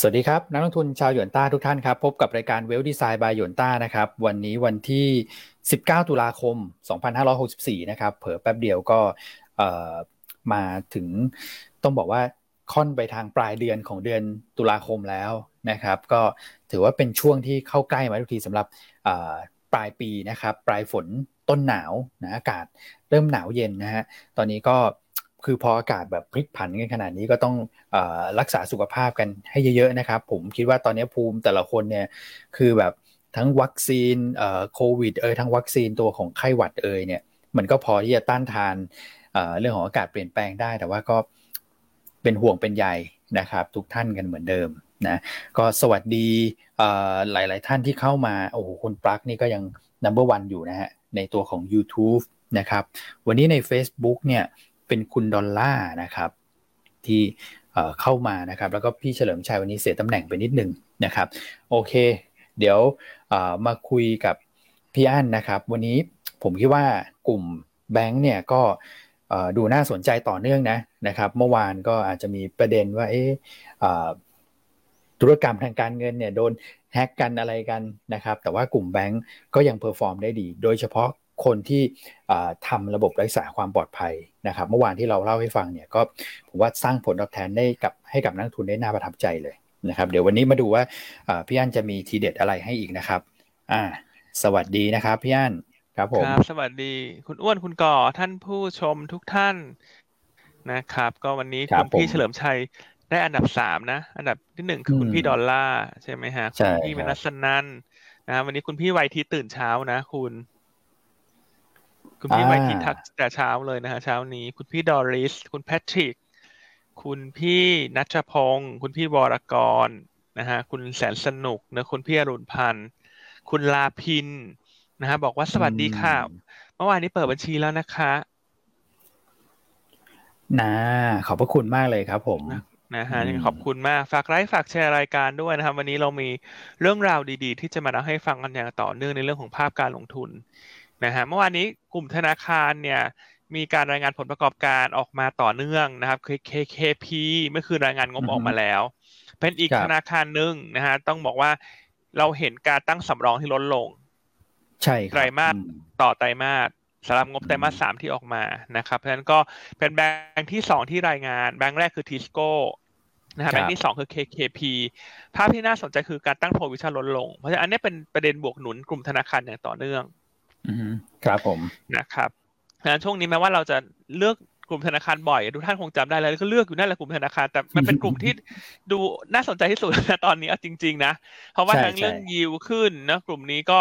สวัสดีครับ นักลงทุนชาวหยวนต้าทุกท่านครับ พบกับรายการเวลดีไซน์บายหยวนต้านะครับ วันนี้วันที่ 19 ตุลาคม 2564 นะครับ เผลอแป๊บเดียวก็มาถึงต้องบอกว่าค่อนไปทางปลายเดือนของเดือนตุลาคมแล้วนะครับ ก็ถือว่าเป็นช่วงที่เข้าใกล้มาทุกทีสำหรับปลายปีนะครับ ปลายฝนต้นหนาวนะอากาศเริ่มหนาวเย็นนะฮะตอนนี้ก็ คือพออากาศแบบพลิกผันกันขนาดนี้ก็ต้องอรักษาสุขภาพกันให้เยอะๆนะครับ ผมคิดว่าตอนนี้ภูมิแต่ละคนเนี่ยคือแบบทั้งวัคซีนโควิดเอยทั้งวัคซีนตัวของไข้หวัดเอยเนี่ย มันก็พอที่จะต้านทานเรื่องของอากาศเปลี่ยนแปลงได้ แต่ว่าก็เป็นห่วงเป็นใยนะครับ ทุกท่านกันเหมือนเดิมนะก็สวัสดีหลาย ๆ ท่านที่เข้ามาโอ้โหคุณปลั๊กนี่ก็ยัง number one อยู่นะฮะในตัวของ YouTube นะครับ วันนี้ใน Facebook เนี่ย เป็นคุณดอลล่านะครับ ที่เข้ามานะครับ แล้วก็พี่เฉลิมชัยวันนี้เสียตำแหน่งไปนิดนึงนะครับ โอเค เดี๋ยวมาคุยกับพี่อั้นนะครับ วันนี้ผมคิดว่ากลุ่มแบงค์เนี่ยก็ดูน่าสนใจต่อเนื่องนะนะครับ เมื่อวานก็อาจจะมีประเด็นว่าเอ๊ะธุรกรรมทางการเงินเนี่ยโดนแฮกกันอะไรกันนะครับ แต่ว่ากลุ่มแบงก์ก็ยัง perform ได้ดี โดยเฉพาะ คนที่ทำระบบรักษาความปลอดภัยนะครับ เมื่อวานที่เราเล่าให้ฟังเนี่ยก็ผมว่าสร้างผลตอบแทนได้กับให้กับนักลงทุนได้น่าประทับใจเลยนะครับ เดี๋ยววันนี้มาดูว่าพี่อั้นจะมีทีเด็ดอะไรให้อีกนะครับอ่าสวัสดีนะครับพี่อั้นครับผมครับสวัสดีคุณอ้วนคุณก่อท่านผู้ชมทุกท่านนะครับ ก็วันนี้คุณพี่เฉลิมชัยได้อันดับสามนะ อันดับที่หนึ่งคือคุณพี่ดอลล่าใช่ไหมฮะคุณพี่เมนัสนันนะวันนี้คุณพี่ไวทีตื่นเช้านะ คุณ คุณพี่ไวทีทักแต่เช้าเลยนะฮะเช้านี้ คุณพี่ดอริส คุณแพทริก คุณพี่นัชพงศ์คุณพี่วรกรนะฮะคุณแสนสนุกนะคุณพี่อรุณพันธ์คุณลาพินนะฮะบอกว่าสวัสดีค่ะ เมื่อวานนี้เปิดบัญชีแล้วนะคะนะขอบพระคุณมากเลยครับผมนะฮะขอบคุณมาก ฝากไลค์ฝากแชร์รายการด้วยนะครับ วันนี้เรามีเรื่องราวดีๆ ที่จะมาเล่าให้ฟังกันอย่างต่อเนื่องในเรื่องของภาพการลงทุน นะฮะเมื่อวานนี้กลุ่มธนาคารเนี่ยมีการรายงานผลประกอบการออกมาต่อเนื่องนะครับ KKP เมื่อคืนรายงานงบออกมาแล้ว เป็นอีกธนาคารหนึ่งนะฮะต้องบอกว่าเราเห็นการตั้งสำรองที่ลดลง ใช่ไตรมาสต่อไตรมาสสำหรับงบไตรมาสสามที่ออกมานะครับเพราะฉะนั้นก็เป็นแบงค์ที่สองที่รายงานแบงค์แรกคือทิสโก้นะครับแบงค์ที่สองคือ KKP ภาพที่น่าสนใจคือการตั้ง provision ลดลง เพราะฉะนั้นอันนี้เป็นประเด็นบวกหนุนกลุ่มธนาคารอย่างต่อเนื่อง ครับผมนะครับเพราะฉะนั้นช่วงนี้แม้ว่าเราจะเลือกกลุ่มธนาคารบ่อยทุกท่านคงจำได้แล้วก็เลือกอยู่นั่นแหละกลุ่มธนาคาร แต่มันเป็นกลุ่มที่ดูน่าสนใจที่สุดตอนนี้จริง ๆ นะ เพราะว่าทั้งเรื่องยิวขึ้นนะกลุ่มนี้ก็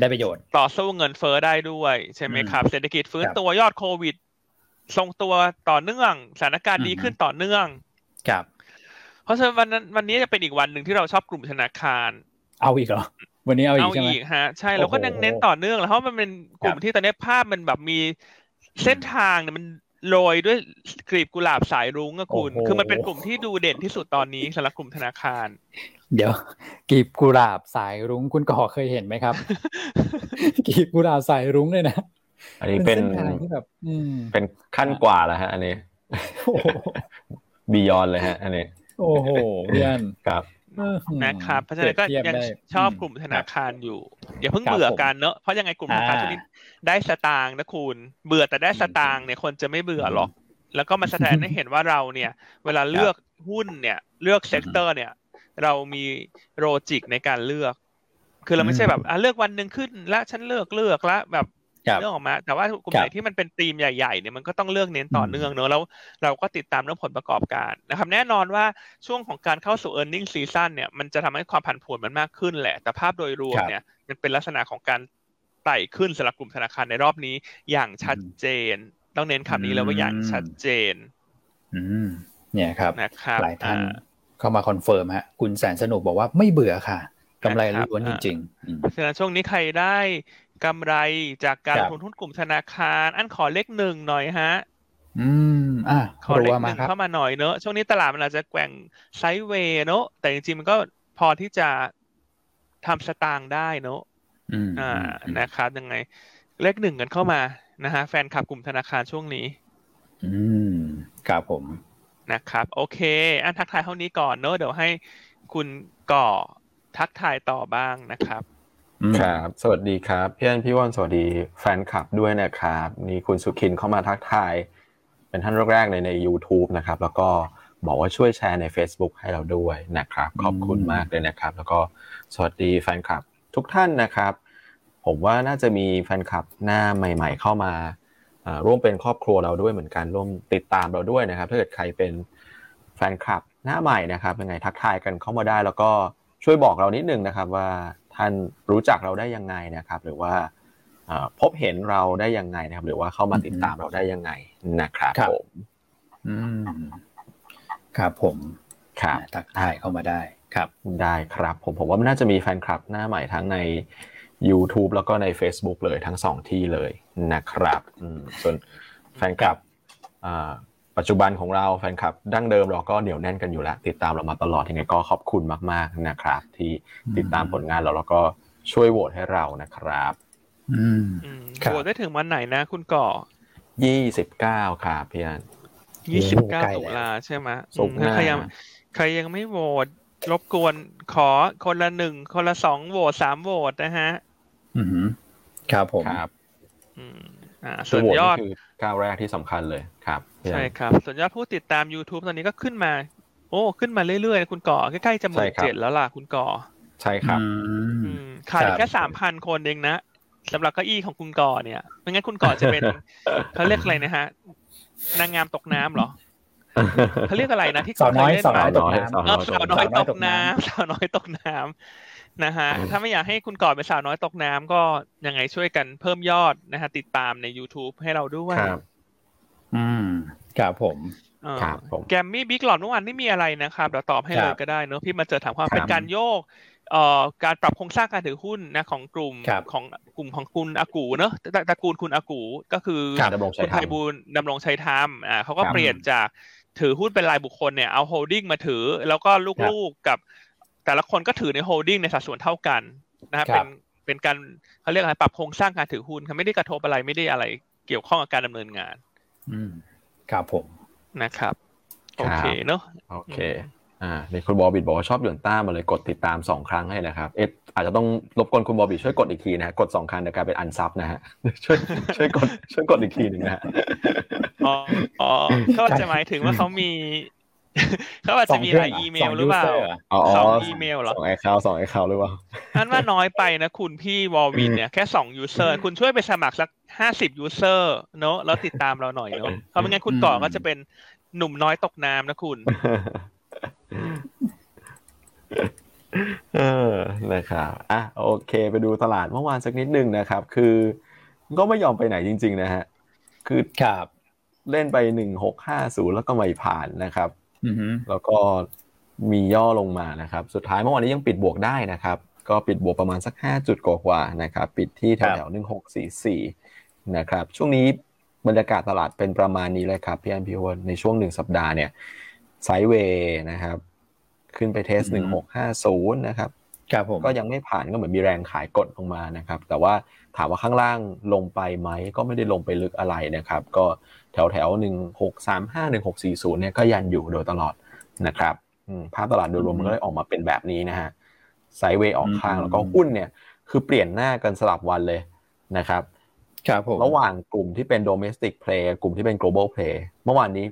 ได้ประโยชน์ ต่อสู้เงินเฟ้อได้ด้วยใช่ไหมครับ เศรษฐกิจฟื้นตัวยอดโควิด ทรงตัวต่อเนื่องสถานการณ์ดีขึ้นต่อเนื่องครับ เพราะฉะนั้นวันนั้นวันนี้จะเป็นอีกวันหนึ่งที่เราชอบกลุ่มธนาคาร เอาอีกเหรอ วันนี้เอาอีกใช่ไหมเอาอีกฮะใช่เราก็เน้นต่อเนื่องแล้วเพราะมันเป็นกลุ่มที่ตอนนี้ภาพมันแบบมีเส้นทางเนี่ยมันโรยด้วยกลีบกุหลาบสายรุ้งอะคุณ คือมันเป็นกลุ่มที่ดูเด่นที่สุดตอนนี้สำหรับกลุ่มธนาคาร เดี๋ยวกลีบกุหลาบสายรุ้งคุณก่อเคยเห็นไหมครับกลีบกุหลาบสายรุ้งเลยนะอันนี้เป็นที่แบบเป็นขั้นกว่าแล้วฮะ อันนี้บียอนเลยฮะ อันนี้ โอ้โหเพื่อนครับ นะครับเพราะฉะนั้นก็ยังชอบกลุ่มธนาคารอยู่อย่าเพิ่งเบื่อกันเนอะเพราะยังไงกลุ่มธนาคารช่วงนี้ได้สตางค์นะคุณ เบื่อแต่ได้สตางค์เนี่ยคนจะไม่เบื่อหรอก แล้วก็มาแสดงให้เห็นว่าเราเนี่ย เวลาเลือกหุ้นเนี่ย เลือก sector เนี่ย เรามี logic ในการเลือก คือเราไม่ใช่แบบอะเลือกวันหนึ่งขึ้น แล้วฉันเลือกเลือกแล้วแบบ เรื่องออกมา แต่ว่ากลุ่มไหนที่มันเป็นธีมใหญ่ๆเนี่ยมันก็ต้องเลือกเน้นต่อเนื่องเนอะแล้วเราก็ติดตามเรื่องผลประกอบการนะครับแน่นอนว่าช่วงของการเข้าสู่ e a r n i n g ซีซั่นเนี่ยมันจะทำให้ความผันผวนมันมากขึ้นแหละ แต่ภาพโดยรวมเนี่ยมันเป็นลักษณะของการไต่ขึ้นสำหรับกลุ่มธนาคารในรอบนี้อย่างชัดเจน ต้องเน้นคำนี้แล้วว่าอย่างชัดเจน อืมเนี่ยครับนะครับหลายท่านเข้ามา confirm ฮะคุณแสนสนุกบอกว่าไม่เบื่อค่ะกำไรล้วนจริงๆฉะนั้นช่วงนี้ใครได้ กำไรจากการลงทุนหุ้นกลุ่มธนาคาร อันขอเลขหนึ่งหน่อยฮะ อืม อะขอเลขหนึ่งเข้ามาหน่อยเนอะช่วงนี้ตลาดมันอาจจะแกว่ง sideway เนอะแต่จริงๆมันก็พอที่จะทำสตางค์ได้เนอะอ่านะครับยังไง เลขหนึ่งกันเข้ามานะฮะแฟนคลับกลุ่มธนาคารช่วงนี้ อืมครับผมนะครับ โอเค อันทักทายเท่านี้ก่อนเนอะเดี๋ยวให้คุณก่อทักทายต่อบ้างนะครับ ครับ สวัสดีครับ พี่อันพี่วอนสวัสดีแฟนคลับด้วยนะครับ นี่คุณสุขินเข้ามาทักทาย เป็นท่านแรกๆเลยใน YouTube นะครับ แล้วก็บอกว่าช่วยแชร์ใน Facebook ให้เราด้วยนะครับ ขอบคุณมากเลยนะครับ แล้วก็สวัสดีแฟนคลับทุกท่านนะครับ ผมว่าน่าจะมีแฟนคลับหน้าใหม่ ๆ เข้ามาร่วมเป็นครอบครัวเราด้วยเหมือนกันร่วมติดตามเราด้วยนะครับ ถ้าเกิดใครเป็นแฟนคลับหน้าใหม่นะครับยังไงทักทายกันเข้ามาได้ แล้วก็ช่วยบอกเรานิดนึงนะครับว่า ท่านรู้จักเราได้ยังไงนะครับ หรือว่าพบเห็นเราได้ยังไงนะครับ หรือว่าเข้ามาติดตามเราได้ยังไงนะครับผมอืมครับผมครับทักทายเข้ามาได้ครับได้ครับ ผมผมว่าน่าจะมีแฟนคลับหน้าใหม่ทั้งใน YouTube แล้วก็ใน Facebook เลยทั้งสองที่เลยนะครับส่วนแฟนคลับ ปัจจุบันของเราแฟนคลับดั้งเดิมเราก็เหนียวแน่นกันอยู่แล้ว ติดตามเรามาตลอดยังไงก็ขอบคุณมาก ๆนะครับ ที่ติดตามผลงานเราแล้วก็ช่วยโหวตให้เรานะครับอืมโหวตได้ถึงวันไหนนะ คุณก่อยี่สิบเก้าครับพี่อันยี่สิบเก้าตุลาใช่ไหมใครยังใครยังไม่โหวตรบกวนขอคนละหนึ่งคนละสองโหวตสามโหวตนะฮะอืมครับผมครับอืมอ่าส่วนยอดคือก้าวแรกที่สำคัญเลยครับ ใช่ครับ ส่วนยอดผู้ติดตาม YouTube ตอนนี้ก็ขึ้นมา โอ้ ขึ้นมาเรื่อยๆคุณก่อ ใกล้ๆจะหมื่นเจ็ดแล้วล่ะคุณก่อ ใช่ครับขาดแค่สามพันคนเองนะสำหรับเก้าอี้ของคุณก่อเนี่ยไม่งั้นคุณก่อจะเป็นเขาเรียกอะไรนะฮะ นางงามตกน้ำเหรอเขาเรียกอะไรนะที่สาวน้อยสาวน้อยตกน้ำสาวน้อยตกน้ำสาวน้อยตกน้ำนะฮะถ้าไม่อยากให้คุณก่อเป็นสาวน้อยตกน้ำก็ยังไงช่วยกันเพิ่มยอดนะฮะติดตามใน YouTube ให้เราด้วยครับ อืมครับผมครับผมแกมมี่บิ๊กหลอดเมื่อวานไม่มีอะไรนะครับเดี๋ยวตอบให้เลยก็ได้เนอะพี่มาเจอถามความเป็นการโยกเอ่อการปรับโครงสร้างการถือหุ้นนะของกลุ่มของกลุ่มของคุณอากู๋เนอะตระกูลคุณอากู๋ก็คือคุณไพบูลย์ดำรงชัยธรรมอ่าเขาก็เปลี่ยนจากถือหุ้นเป็นรายบุคคลเนี่ยเอา holding มาถือ แล้วก็ลูกๆกับแต่ละคนก็ถือใน holding ในสัดส่วนเท่ากันนะครับเป็นเป็นการเขาเรียกอะไรปรับโครงสร้างการถือหุ้นเขาไม่ได้กระทบอะไรไม่ได้อะไรเกี่ยวข้องกับการดำเนินงาน อืมครับผมนะครับ โอเคเนาะโอเคอ่ามีคุณบอบิดบอกว่าชอบหยวนต้ามาเลยกดติดตามสองครั้งให้นะครับเอ๊ะอาจจะต้องรบกวนคุณบอบิดช่วยกดอีกทีนะกดสองครั้งเดี๋ยวกลายเป็น unsub นะฮะช่วยช่วยกดช่วยกดอีกทีหนึ่งนะฮะอ๋ออ๋อก็จะหมายถึงว่าเขามี เขาอาจจะมีหลายอีเมลหรือเปล่าสองอีเมลเหรอสองไอคาวสองไอคาวหรือเปล่านั่นว่าน้อยไปนะคุณพี่วอลวินเนี่ยแค่สอง user คุณช่วยไปสมัครสักห้าสิบ user เนอะแล้วติดตามเราหน่อยเนอะเพราะไม่งั้นคุณก่อก็จะเป็นหนุ่มน้อยตกน้ำนะคุณ เออนะครับอะโอเค ไปดูตลาดเมื่อวานสักนิดนึงนะครับ คือก็ไม่ยอมไปไหนจริง ๆ นะฮะ คือครับเล่นไปหนึ่งหกห้าศูนย์แล้วก็ไม่ผ่านนะครับอื แล้วก็มีย่อลงมานะครับ สุดท้ายเมื่อวานนี้ยังปิดบวกได้นะครับ ก็ปิดบวกประมาณสักห้าจุดกว่าๆนะครับ ปิดที่แถวๆหนึ่งหกสี่สี่นะครับ ช่วงนี้บรรยากาศตลาดเป็นประมาณนี้เลยครับพี่อันพี่วอนในช่วงหนึ่งสัปดาห์เนี่ยไซด์เวย์นะครับ ขึ้นไปเทสหนึ่งหกห้าศูนย์นะครับครับผมก็ยังไม่ผ่านก็เหมือนมีแรงขายกดลงมานะครับ แต่ว่าถามว่าข้างล่างลงไปไหมก็ไม่ได้ลงไปลึกอะไรนะครับ ก็ แถวแถวหนึ่งหกสามห้าหนึ่งหกสี่ศูนย์เนี่ยก็ยันอยู่โดยตลอดนะครับภาพตลาดโดยรวมมันก็เลยออกมาเป็นแบบนี้นะฮะไซด์เวย์ออกข้างแล้วก็หุ้นเนี่ยคือเปลี่ยนหน้ากันสลับวันเลยนะครับครับผมระหว่างกลุ่มที่เป็น domestic play กลุ่มที่เป็น global play เมื่อวานนี้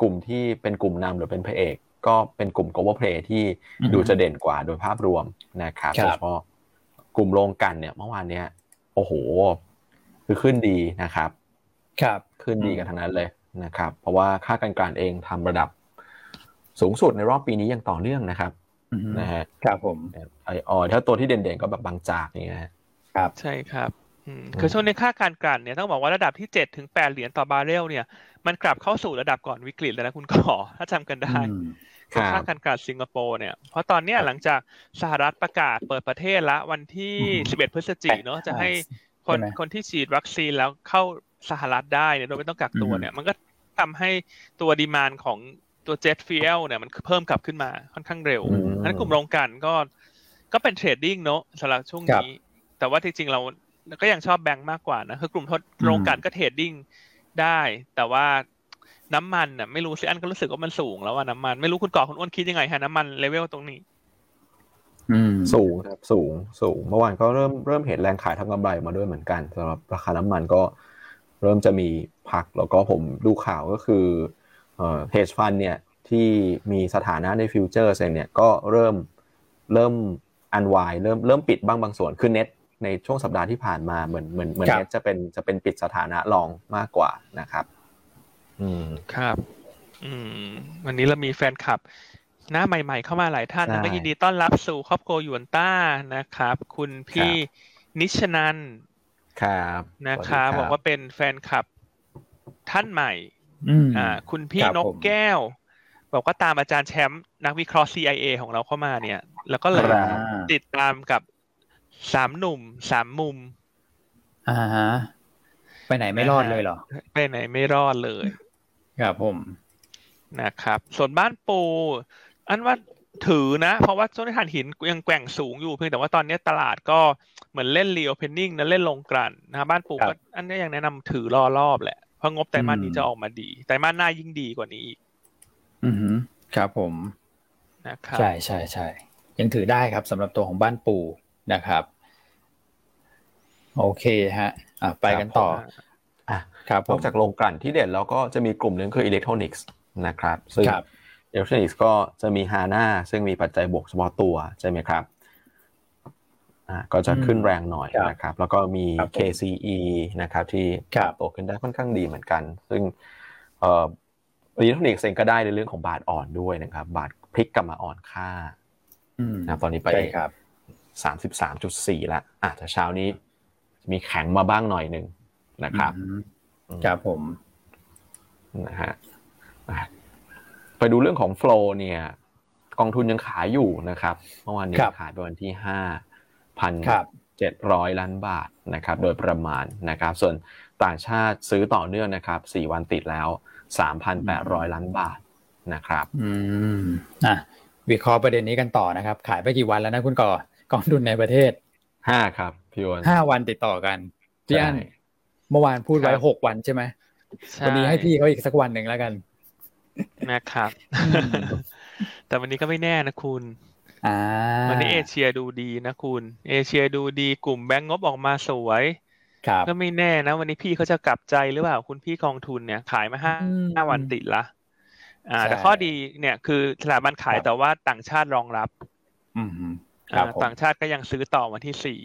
กลุ่มที่เป็นกลุ่มนำหรือเป็นพระเอก ก็เป็นกลุ่ม global play ที่ดูจะเด่นกว่าโดยภาพรวมนะครับโดยเฉพาะกลุ่มโรงกันเนี่ยเมื่อวานเนี้ยโอ้โห คือขึ้นดีนะครับ ครับ ขึ้นดีกันทั้งนั้นเลยนะครับ เพราะว่าค่าการกลั่นเองทำระดับสูงสุดในรอบปีนี้ยังต่อเนื่องนะครับนะฮะครับผมไอออถ้าตัวที่เด่นๆก็แบบบางจากนี่นะครับใช่ครับคือช่วงในค่าการกลั่นเนี่ยต้องบอกว่าระดับที่เจ็ดถึงแปดเหรียญต่อบาร์เรลเนี่ยมันกลับเข้าสู่ระดับก่อนวิกฤตแล้วนะคุณก่อถ้าจำกันได้ค่าการกลั่นสิงคโปร์เนี่ยเพราะตอนนี้หลังจากสหรัฐประกาศเปิดประเทศละวันที่สิบเอ็ดพฤศจิกเนาะจะให้ คนคนที่ฉีดวัคซีนแล้วเข้าสหรัฐได้เนี่ยโดยไม่ต้องกักตัวเนี่ย มันก็ทำให้ตัว demand ของตัว jet fuel เนี่ยมันเพิ่มกลับขึ้นมาค่อนข้างเร็วนั้นกลุ่มโรงกลั่นก็ก็เป็น trading เนาะสำหรับช่วงนี้ แต่ว่าจริงๆเราก็ยังชอบแบงก์มากกว่านะคือกลุ่มทดโรงกลั่นก็ trading ได้ แต่ว่าน้ำมันอะไม่รู้สิอันก็รู้สึกว่ามันสูงแล้วว่าน้ำมันไม่รู้คุณก่อคุณอ้วนคิดยังไงฮะน้ำมันเลเวลตรงนี้ สูงครับสูงสูงเมื่อวานก็เริ่มเริ่มเห็นแรงขายทำกำไรมาด้วยเหมือนกันสำหรับราคาน้ำมันก็เริ่มจะมีพักแล้วก็ผมดูข่าวก็คือเอ่อเฮดฟันเนี่ยที่มีสถานะในฟิวเจอร์เองเนี่ยก็เริ่มเริ่มอันวายเริ่มเริ่มปิดบ้างบางส่วนคือเน็ตในช่วงสัปดาห์ที่ผ่านมาเหมือนเหมือนเหมือนเน็ตจะเป็นจะเป็นปิดสถานะรองมากกว่านะครับ อืมครับ อืม วันนี้เรามีแฟนคลับ หน้าใหม่ ๆ เข้ามาหลายท่านนะก็ยินดีต้อนรับสู่ครอบครัวหยวนต้านะครับ คุณพี่นิชนันครับนะครับบอกว่าเป็นแฟนคลับท่านใหม่อ่าคุณพี่นกแก้ว บอกว่าตามอาจารย์แชมป์นักวิเคราะห์ CIA ของเราเข้ามาเนี่ย แล้วก็เลยติดตามกับสามหนุ่มสามมุม อ่าฮะไปไหนไม่รอดเลยเหรอ ไปไหนไม่รอดเลยครับผมนะครับ ส่วนบ้านปู อันว่าถือนะ เพราะว่าช่วงที่ถ่านหินยังแกว่งสูงอยู่เพียงแต่ว่าตอนนี้ตลาดก็เหมือนเล่น reopening นะเล่นโรงกลั่นนะบ้านปูก็อันนี้ยังแนะนำถือรอรอบแหละเพราะงบไตรมาสนี้จะออกมาดีไตรมาสหน้ายิ่งดีกว่านี้อีก อือครับผมนะครับใช่ใช่ใช่ยังถือได้ครับสำหรับตัวของบ้านปูนะครับ โอเคฮะ อะไปกันต่ออะครับนอกจากโรงกลั่นที่เด่นแล้วก็จะมีกลุ่มหนึ่งคืออิเล็กทรอนิกส์นะครับซึ่ง อิเล็กทรอนิกส์ก็จะมีฮาน่าซึ่งมีปัจจัยบวกเฉพาะตัวใช่ไหมครับอ่าก็จะขึ้นแรงหน่อยนะครับ แล้วก็มี KCE นะครับที่โตขึ้นได้ค่อนข้างดีเหมือนกัน ซึ่งเอ่ออิเล็กทรอนิกส์เองก็ได้ในเรื่องของบาทอ่อนด้วยนะครับ บาทพลิกกลับมาอ่อนค่านะตอนนี้ไปสามสิบสามจุดสี่ละอะแต่เช้านี้ มีแข็งมาบ้างหน่อยหนึ่งนะครับครับผมนะฮะ ไปดูเรื่องของโฟล์เนี่ย กองทุนยังขายอยู่นะครับ เมื่อวานนี้ขายไปวันที่ห้าพันเจ็ดร้อยล้านบาทนะครับ โดยประมาณนะครับ ส่วนต่างชาติซื้อต่อเนื่องนะครับสี่วันติดแล้วสามพันแปดร้อยล้านบาทนะครับ อืมอะวิเคราะห์ประเด็นนี้กันต่อนะครับ ขายไปกี่วันแล้วนะคุณก่อกองทุนในประเทศห้าครับพี่วนห้าวันติดต่อกันพี่อันเมื่อวานพูดไว้หกวันใช่ไหมวันนี้ให้พี่เขาอีกสักวันหนึ่งแล้วกัน นะครับ แต่วันนี้ก็ไม่แน่นะคุณวันนี้เอเชียดูดีนะคุณ เอเชียดูดีกลุ่มแบงก์งบออกมาสวยก็ไม่แน่นะ วันนี้พี่เขาจะกลับใจหรือเปล่าคุณพี่กองทุนเนี่ย ขายมาห้าห้าวันติดละอ่า แต่ข้อดีเนี่ยคือสถาบันขายแต่ว่าต่างชาติรองรับ อืมต่างชาติก็ยังซื้อต่อวันที่สี่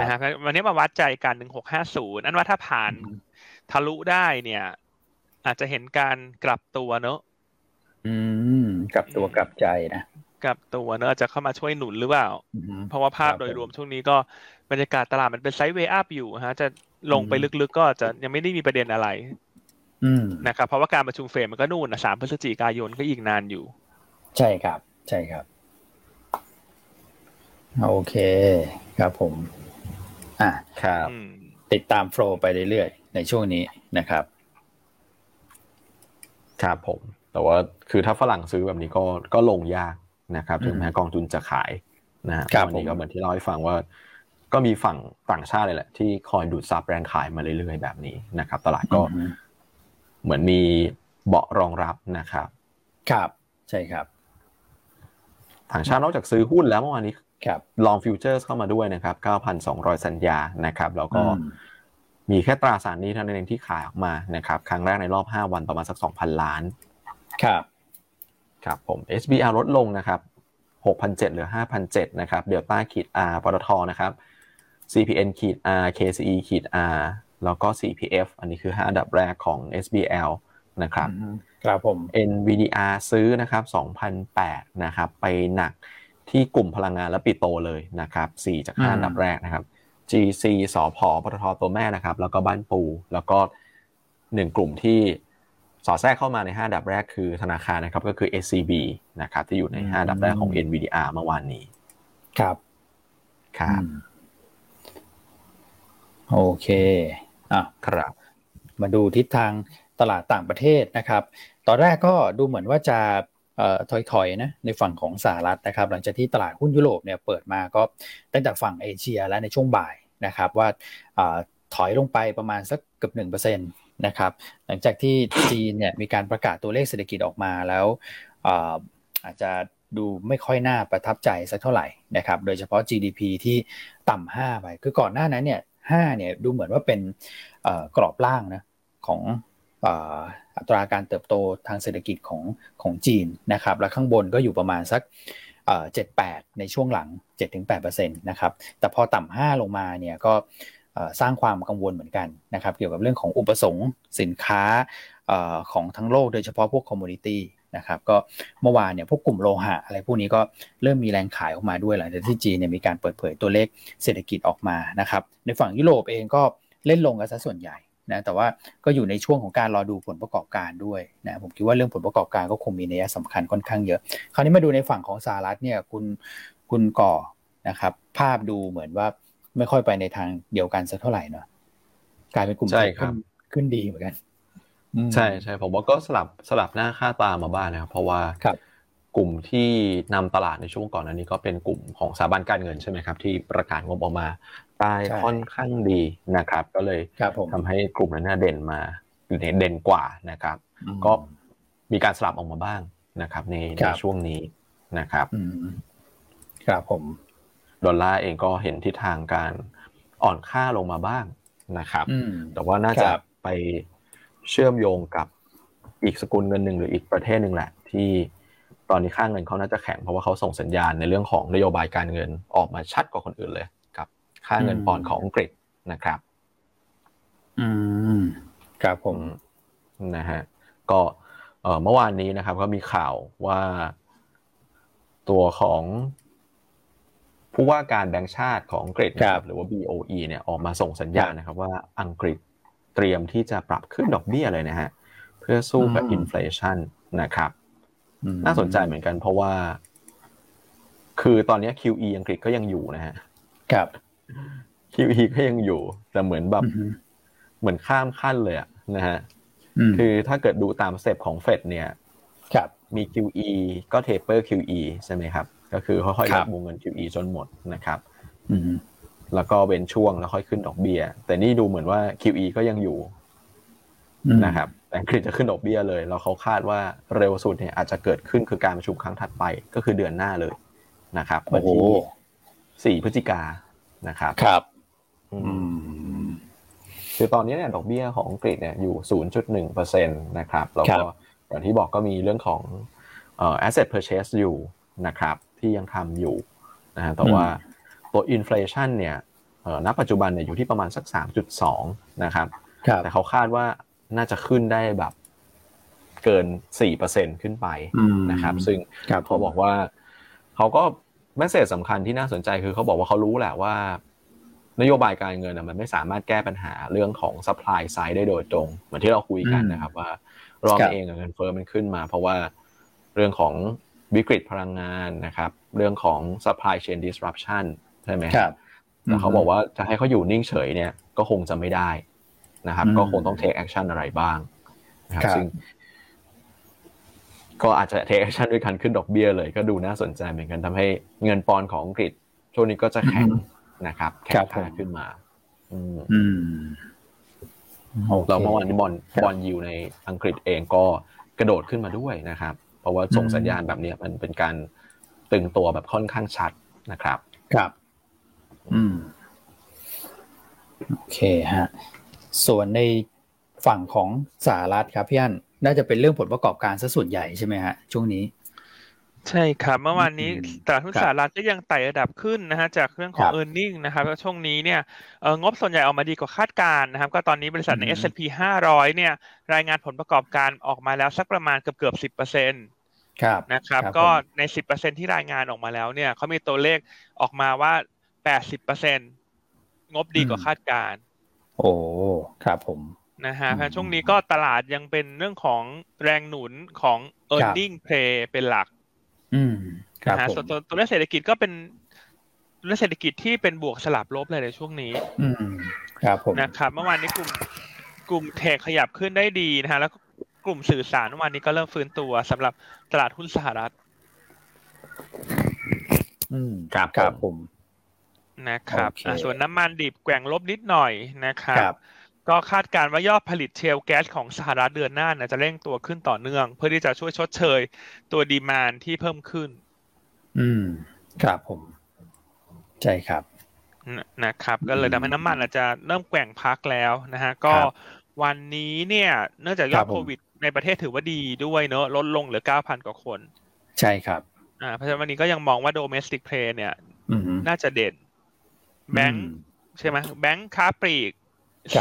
นะฮะวันนี้มาวัดใจกันหนึ่งหกห้าศูนย์นั่นว่าถ้าผ่านทะลุได้เนี่ย อาจจะเห็นการกลับตัวเนอะอืมกลับตัวกลับใจนะกลับตัวเนอะจะเข้ามาช่วยหนุนหรือเปล่า เพราะว่าภาพโดยรวมช่วงนี้ก็บรรยากาศตลาดมันเป็นไซด์เวย์อัพอยู่ฮะ จะลงไปลึกๆก็จะยังไม่ได้มีประเด็นอะไรนะครับเพราะว่าการประชุมเฟดมันก็นู่นนะสามพฤศจิกายนก็อีกนานอยู่ ใช่ครับ ใช่ครับ โอเคครับผม อะครับ ติดตามโฟล์ไปเรื่อยๆในช่วงนี้นะครับ ครับผม แต่ว่าคือถ้าฝรั่งซื้อแบบนี้ก็ก็ลงยากนะครับถึงแม้กองทุนจะขายนะวันนี้ก็เหมือนที่เล่าให้ฟังว่า ก็มีฝั่งต่างชาติเลยแหละ ที่คอยดูดซับแรงขายมาเรื่อยๆแบบนี้นะครับ ตลาดก็เหมือนมีเบาะรองรับนะครับ ครับใช่ครับต่างชาตินอกจากซื้อหุ้นแล้วเมื่อวานนี้ลองฟิวเจอร์เข้ามาด้วยนะครับ 9,200 สัญญานะครับ แล้วก็ มีแค่ตราสารนี้เท่านั้นเองที่ขายออกมานะครับครั้งแรกในรอบ 5 วันประมาณสัก 2,000 ล้านครับครับผม SBR ลดลงนะครับ6,700เหลือ5,700นะครับเดลต้าขีด R ปตทนะครับ CPN ขีด R KCE ขีด R แล้วก็ CPF อันนี้คือ 5 อันดับแรกของ SBL นะครับครับผม NVDR ซื้อนะครับ2,008นะครับ ไปหนักที่กลุ่มพลังงานและปิโตเลยนะครับ4จาก5อันดับแรกนะครับ GC สอพอปตทตัวแม่นะครับ แล้วก็บ้านปู แล้วก็หนึ่งกลุ่มที่สอดแทรกเข้ามาใน 5 ดับแรกคือธนาคารนะครับก็คือ SCB นะครับที่อยู่ใน 5 ดับแรกของ NVDR เมื่อวานนี้ ครับครับโอเคอะครับ มาดูทิศทางตลาดต่างประเทศนะครับ ตอนแรกก็ดูเหมือนว่าจะ ถอยๆนะในฝั่งของสหรัฐนะครับ หลังจากที่ตลาดหุ้นยุโรปเนี่ยเปิดมาก็ตั้งแต่ฝั่งเอเชียและในช่วงบ่ายนะครับว่าถอยลงไปประมาณสักเกือบหนึ่งเปอร์เซ็นต์นะครับหลังจากที่จีนเนี่ยมีการประกาศตัวเลขเศรษฐกิจออกมาแล้วอาจจะดูไม่ค่อยน่าประทับใจสักเท่าไหร่นะครับโดยเฉพาะ GDP ที่ต่ำห้าไป คือก่อนหน้านั้นเนี่ยห้าเนี่ยดูเหมือนว่าเป็นกรอบล่างนะของ อัตราการเติบโตทางเศรษฐกิจของของจีนนะครับแล้วข้างบนก็อยู่ประมาณสักเจ็ดแปดในช่วงหลัง 7-8%นะครับแต่พอต่ำห้าลงมาเนี่ยก็สร้างความกังวลเหมือนกันนะครับเกี่ยวกับเรื่องของอุปสงค์สินค้าของทั้งโลกโดยเฉพาะพวกคอมมูนิตี้นะครับก็เมื่อวานเนี่ยพวกกลุ่มโลหะอะไรพวกนี้ก็เริ่มมีแรงขายออกมาด้วยหลังจากที่จีนเนี่ยมีการเปิดเผยตัวเลขเศรษฐกิจออกมานะครับในฝั่งยุโรปเองก็เล่นลงกันซะส่วนใหญ่ นะแต่ว่าก็อยู่ในช่วงของการรอดูผลประกอบการด้วยนะผมคิดว่าเรื่องผลประกอบการก็คงมีนัยสำคัญค่อนข้างเยอะ คราวนี้มาดูในฝั่งของสหรัฐเนี่ยคุณคุณก่อนะครับ ภาพดูเหมือนว่าไม่ค่อยไปในทางเดียวกันสักเท่าไหร่เนาะกลายเป็นกลุ่มที่ขึ้นขึ้นดีเหมือนกัน ใช่ใช่ผมว่าก็สลับสลับหน้าค่าตามาบ้างนะครับ เพราะว่าครับกลุ่มที่นำตลาดในช่วงก่อนอันนี้ก็เป็นกลุ่มของสถาบันการเงินใช่ไหมครับที่ประกาศงบออกมา ตายค่อนข้างดีนะครับ ก็เลยทำให้กลุ่มนั้นเด่นมาเด่นกว่านะครับ ก็มีการสลับออกมาบ้างนะครับ ในในช่วงนี้นะครับครับผมดอลลาร์เองก็เห็นทิศทางการอ่อนค่าลงมาบ้างนะครับ แต่ว่าน่าจะไปเชื่อมโยงกับอีกสกุลเงินหนึ่งหรืออีกประเทศหนึ่งแหละ ที่ตอนนี้ค่างเงินเขาน่าจะแข็งเพราะว่าเขาส่งสัญญาณในเรื่องของนโยบายการเงินออกมาชัดกว่าคนอื่นเลยกับ ค่าเงินปอนด์ของอังกฤษนะครับ อืมครับผมนะฮะก็เมื่อวานนี้นะครับ ก็มีข่าวว่าตัวของผู้ว่าการแบงก์ชาติของอังกฤษนะครับหรือว่า BOE เนี่ยออกมาส่งสัญญาณนะครับ ว่าอังกฤษเตรียมที่จะปรับขึ้นดอกเบี้ยเลยนะฮะเพื่อสู้กับอินฟลชันนะครับ น่าสนใจเหมือนกันเพราะว่า คือตอนนี้ QE อังกฤษก็ยังอยู่นะฮะครับ QE ก็ยังอยู่ แต่เหมือนแบบเหมือนข้ามขั้นเลยอะนะฮะคือถ้าเกิดดูตาม step ของเฟดเนี่ยครับมี QE ก็ taper QE ใช่ไหมครับ ก็คือค่อยๆลดวงเงิน QE จนหมดนะครับแล้วก็เว้นช่วงแล้วค่อยขึ้นดอกเบี้ย แต่นี่ดูเหมือนว่า QE ก็ยังอยู่นะครับแต่อังกฤษจะขึ้นดอกเบี้ยเลย แล้วเขาคาดว่าเร็วสุดเนี่ยอาจจะเกิดขึ้นคือการประชุมครั้งถัดไป ก็คือเดือนหน้าเลยนะครับวันที่สี่พฤศจิกา นะครับครับคือตอนนี้เนี่ยดอกเบี้ยของอังกฤษเนี่ยอยู่ศูนย์จุดหนึ่งเปอร์เซ็นต์นะครับแล้วก็อย่างที่บอกก็มีเรื่องของเอ่อ asset purchase อยู่นะครับที่ยังทำอยู่นะฮะแต่ว่าตัว inflation เนี่ยณปัจจุบันเนี่ยอยู่ที่ประมาณสักสามจุดสองนะครับแต่เขาคาดว่าน่าจะขึ้นได้แบบเกินสี่เปอร์เซ็นต์ขึ้นไปนะครับ ซึ่งเขาบอกว่าเขาก็แมสเซจสำคัญที่น่าสนใจคือเขาบอกว่าเขารู้แหละว่า นโยบายการเงินมันไม่สามารถแก้ปัญหาเรื่องของ supply side ได้โดยตรง เหมือนที่เราคุยกันนะครับ ว่ารอบเองเงินเฟ้อมันขึ้นมา เพราะว่าเรื่องของวิกฤตพลังงานนะครับ เรื่องของ supply chain disruption ใช่ไหมครับแต่เขาบอกว่าจะให้เขาอยู่นิ่งเฉยเนี่ยก็คงจะไม่ได้นะครับ ก็คงต้อง take action อะไรบ้างนะครับ ซึ่ง ก็อาจจะ take action ด้วยการขึ้นดอกเบี้ยเลยก็ดูน่าสนใจเหมือนกันทำให้เงินปอนของอังกฤษช่วงนี้ก็จะแข็งนะครับแข็งค่าขึ้นมา อืมแล้วเมื่อวานนี้บอลบอลยูในอังกฤษเองก็กระโดดขึ้นมาด้วยนะครับ เพราะว่าส่งสัญญาณแบบนี้มันเป็นการตึงตัวแบบค่อนข้างชัดนะครับ ครับ อืมโอเคฮะ ส่วนในฝั่งของสหรัฐครับพี่อัน น่าจะเป็นเรื่องผลประกอบการซะส่วนใหญ่ใช่ไหมฮะ ช่วงนี้ ใช่ครับเมื่อวานนี้ตลาดหุ้นสหรัฐก็ยังไต่ระดับขึ้นนะฮะจากเรื่องของ e a r n i n g นะครับแล้วช่วงนี้เนี่ยงบส่วนใหญ่ออกมาดีกว่าคาดการณ์นะครับ ก็ตอนนี้บริษัทใน S&P 500 เนี่ย รายงานผลประกอบการออกมาแล้วสักประมาณเกือบเกือบสิบเปอร์เซ็นต์นะครับ ก็ในสิบเปอร์เซ็นที่รายงานออกมาแล้วเนี่ยเขามีตัวเลขออกมาว่าแปดสิบเปอร์เซ็นงบดีกว่าคาดการณ์โอ้ครับผม นะฮะช่วงนี้ก็ตลาดยังเป็นเรื่องของแรงหนุนของ e a r n i n g play เป็นหลักอืมนะฮะส่วนตัวตัวเลขเศรษฐกิจก็เป็นตัวเลขเศรษฐกิจที่เป็นบวกสลับลบเลยในช่วงนี้อืมครับผมนะครับ เมื่อวานนี้กลุ่มกลุ่มเทคขยับขึ้นได้ดีนะฮะแล้วกลุ่มสื่อสารเมื่อวานนี้ก็เริ่มฟื้นตัวสำหรับตลาดหุ้นสหรัฐอืมครับครับผมนะครับส่วนน้ำมันดิบแกว่งลบนิดหน่อยนะครับ ก็คาดการว่ายอดผลิตเชลแก๊สของสหรัฐเดือนหน้าจะเร่งตัวขึ้นต่อเนื่อง เพื่อที่จะช่วยชดเชยตัวดีมานที่เพิ่มขึ้น อืม ครับผม ใช่ครับ นะครับ ก็เลยทำให้น้ำมันอาจจะเริ่มแกว่งพักแล้วนะฮะ ก็วันนี้เนี่ย เนื่องจากยอดโควิด ในประเทศถือว่าดีด้วยเนอะลดลงเหลือเก้าพันกว่าคน ใช่ครับ อ่า เพราะฉะนั้นวันนี้ก็ยังมองว่า domestic play เนี่ยน่าจะเด่น แบงค์ใช่ไหมแบงค์ค้าปลีก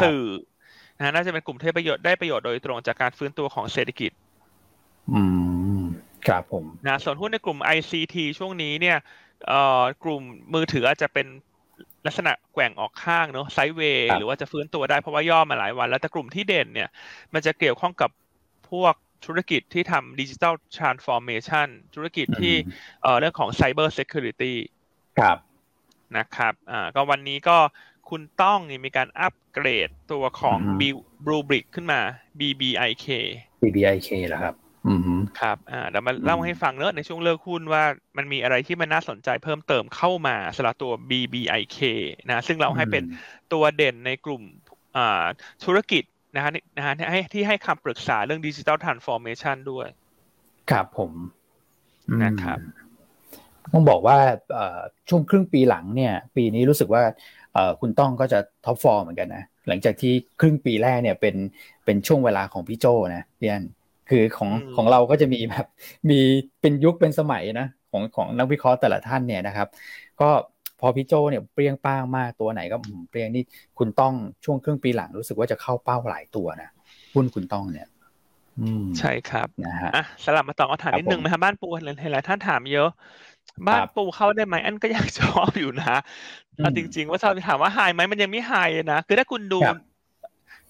สื่อนะน่าจะเป็นกลุ่มที่ประโยชน์ได้ประโยชน์โดยตรงจากการฟื้นตัวของเศรษฐกิจ อืมครับผมนะส่วนหุ้นในกลุ่ม ICT ช่วงนี้เนี่ยเอ่อกลุ่มมือถืออาจจะเป็นลักษณะแกว่งออกข้างเนอะ sideway หรือว่าจะฟื้นตัวได้เพราะว่าย่อมาหลายวัน แล้วแต่กลุ่มที่เด่นเนี่ย มันจะเกี่ยวข้องกับพวกธุรกิจที่ทำ digital transformation ธุรกิจที่เอ่อเรื่องของ cyber security ครับนะครับอ่าก็วันนี้ก็ คุณต้องนี่มีการอัปเกรดตัวของ Bluebik ขึ้นมา BBIK BBIK เหรอครับอืมครับอ่าเดี๋ยวมาเล่าให้ฟังเนอะในช่วงเลือกหุ้นว่ามันมีอะไรที่มันน่าสนใจเพิ่มเติมเข้ามาสำหรับตัว BBIK นะซึ่งเราให้เป็นตัวเด่นในกลุ่มอ่าธุรกิจนะฮะนะฮะให้ที่ให้คำปรึกษาเรื่อง digital transformation ด้วย ครับผมนะครับ ต้องบอกว่าช่วงครึ่งปีหลังเนี่ย ปีนี้รู้สึกว่า คุณต้องก็จะ top form เหมือนกันนะหลังจากที่ครึ่งปีแรกเนี่ยเป็นเป็นช่วงเวลาของพี่โจนะพี่อันคือของของเราก็จะมีแบบมีเป็นยุคเป็นสมัยนะของของนักวิเคราะห์แต่ละท่านเนี่ยนะครับ ก็พอพี่โจเนี่ยเปรี้ยงป้างมากตัวไหนก็เปรี้ยงนี่คุณต้องช่วงครึ่งปีหลังรู้สึกว่าจะเข้าเป้าหลายตัวนะหุ้นคุณต้องเนี่ย ใช่ครับนะฮะอะสลับมาต่อคำถามนิดนึงไหมครับบ้านปูเห็นหลายท่านถามเยอะ บ้านปูเข้าได้ไหมอันก็อยากชอบอยู่นะเอาจริง ๆ ว่าชอบถามว่าหายไหมมันยังไม่หายนะคือถ้าคุณดู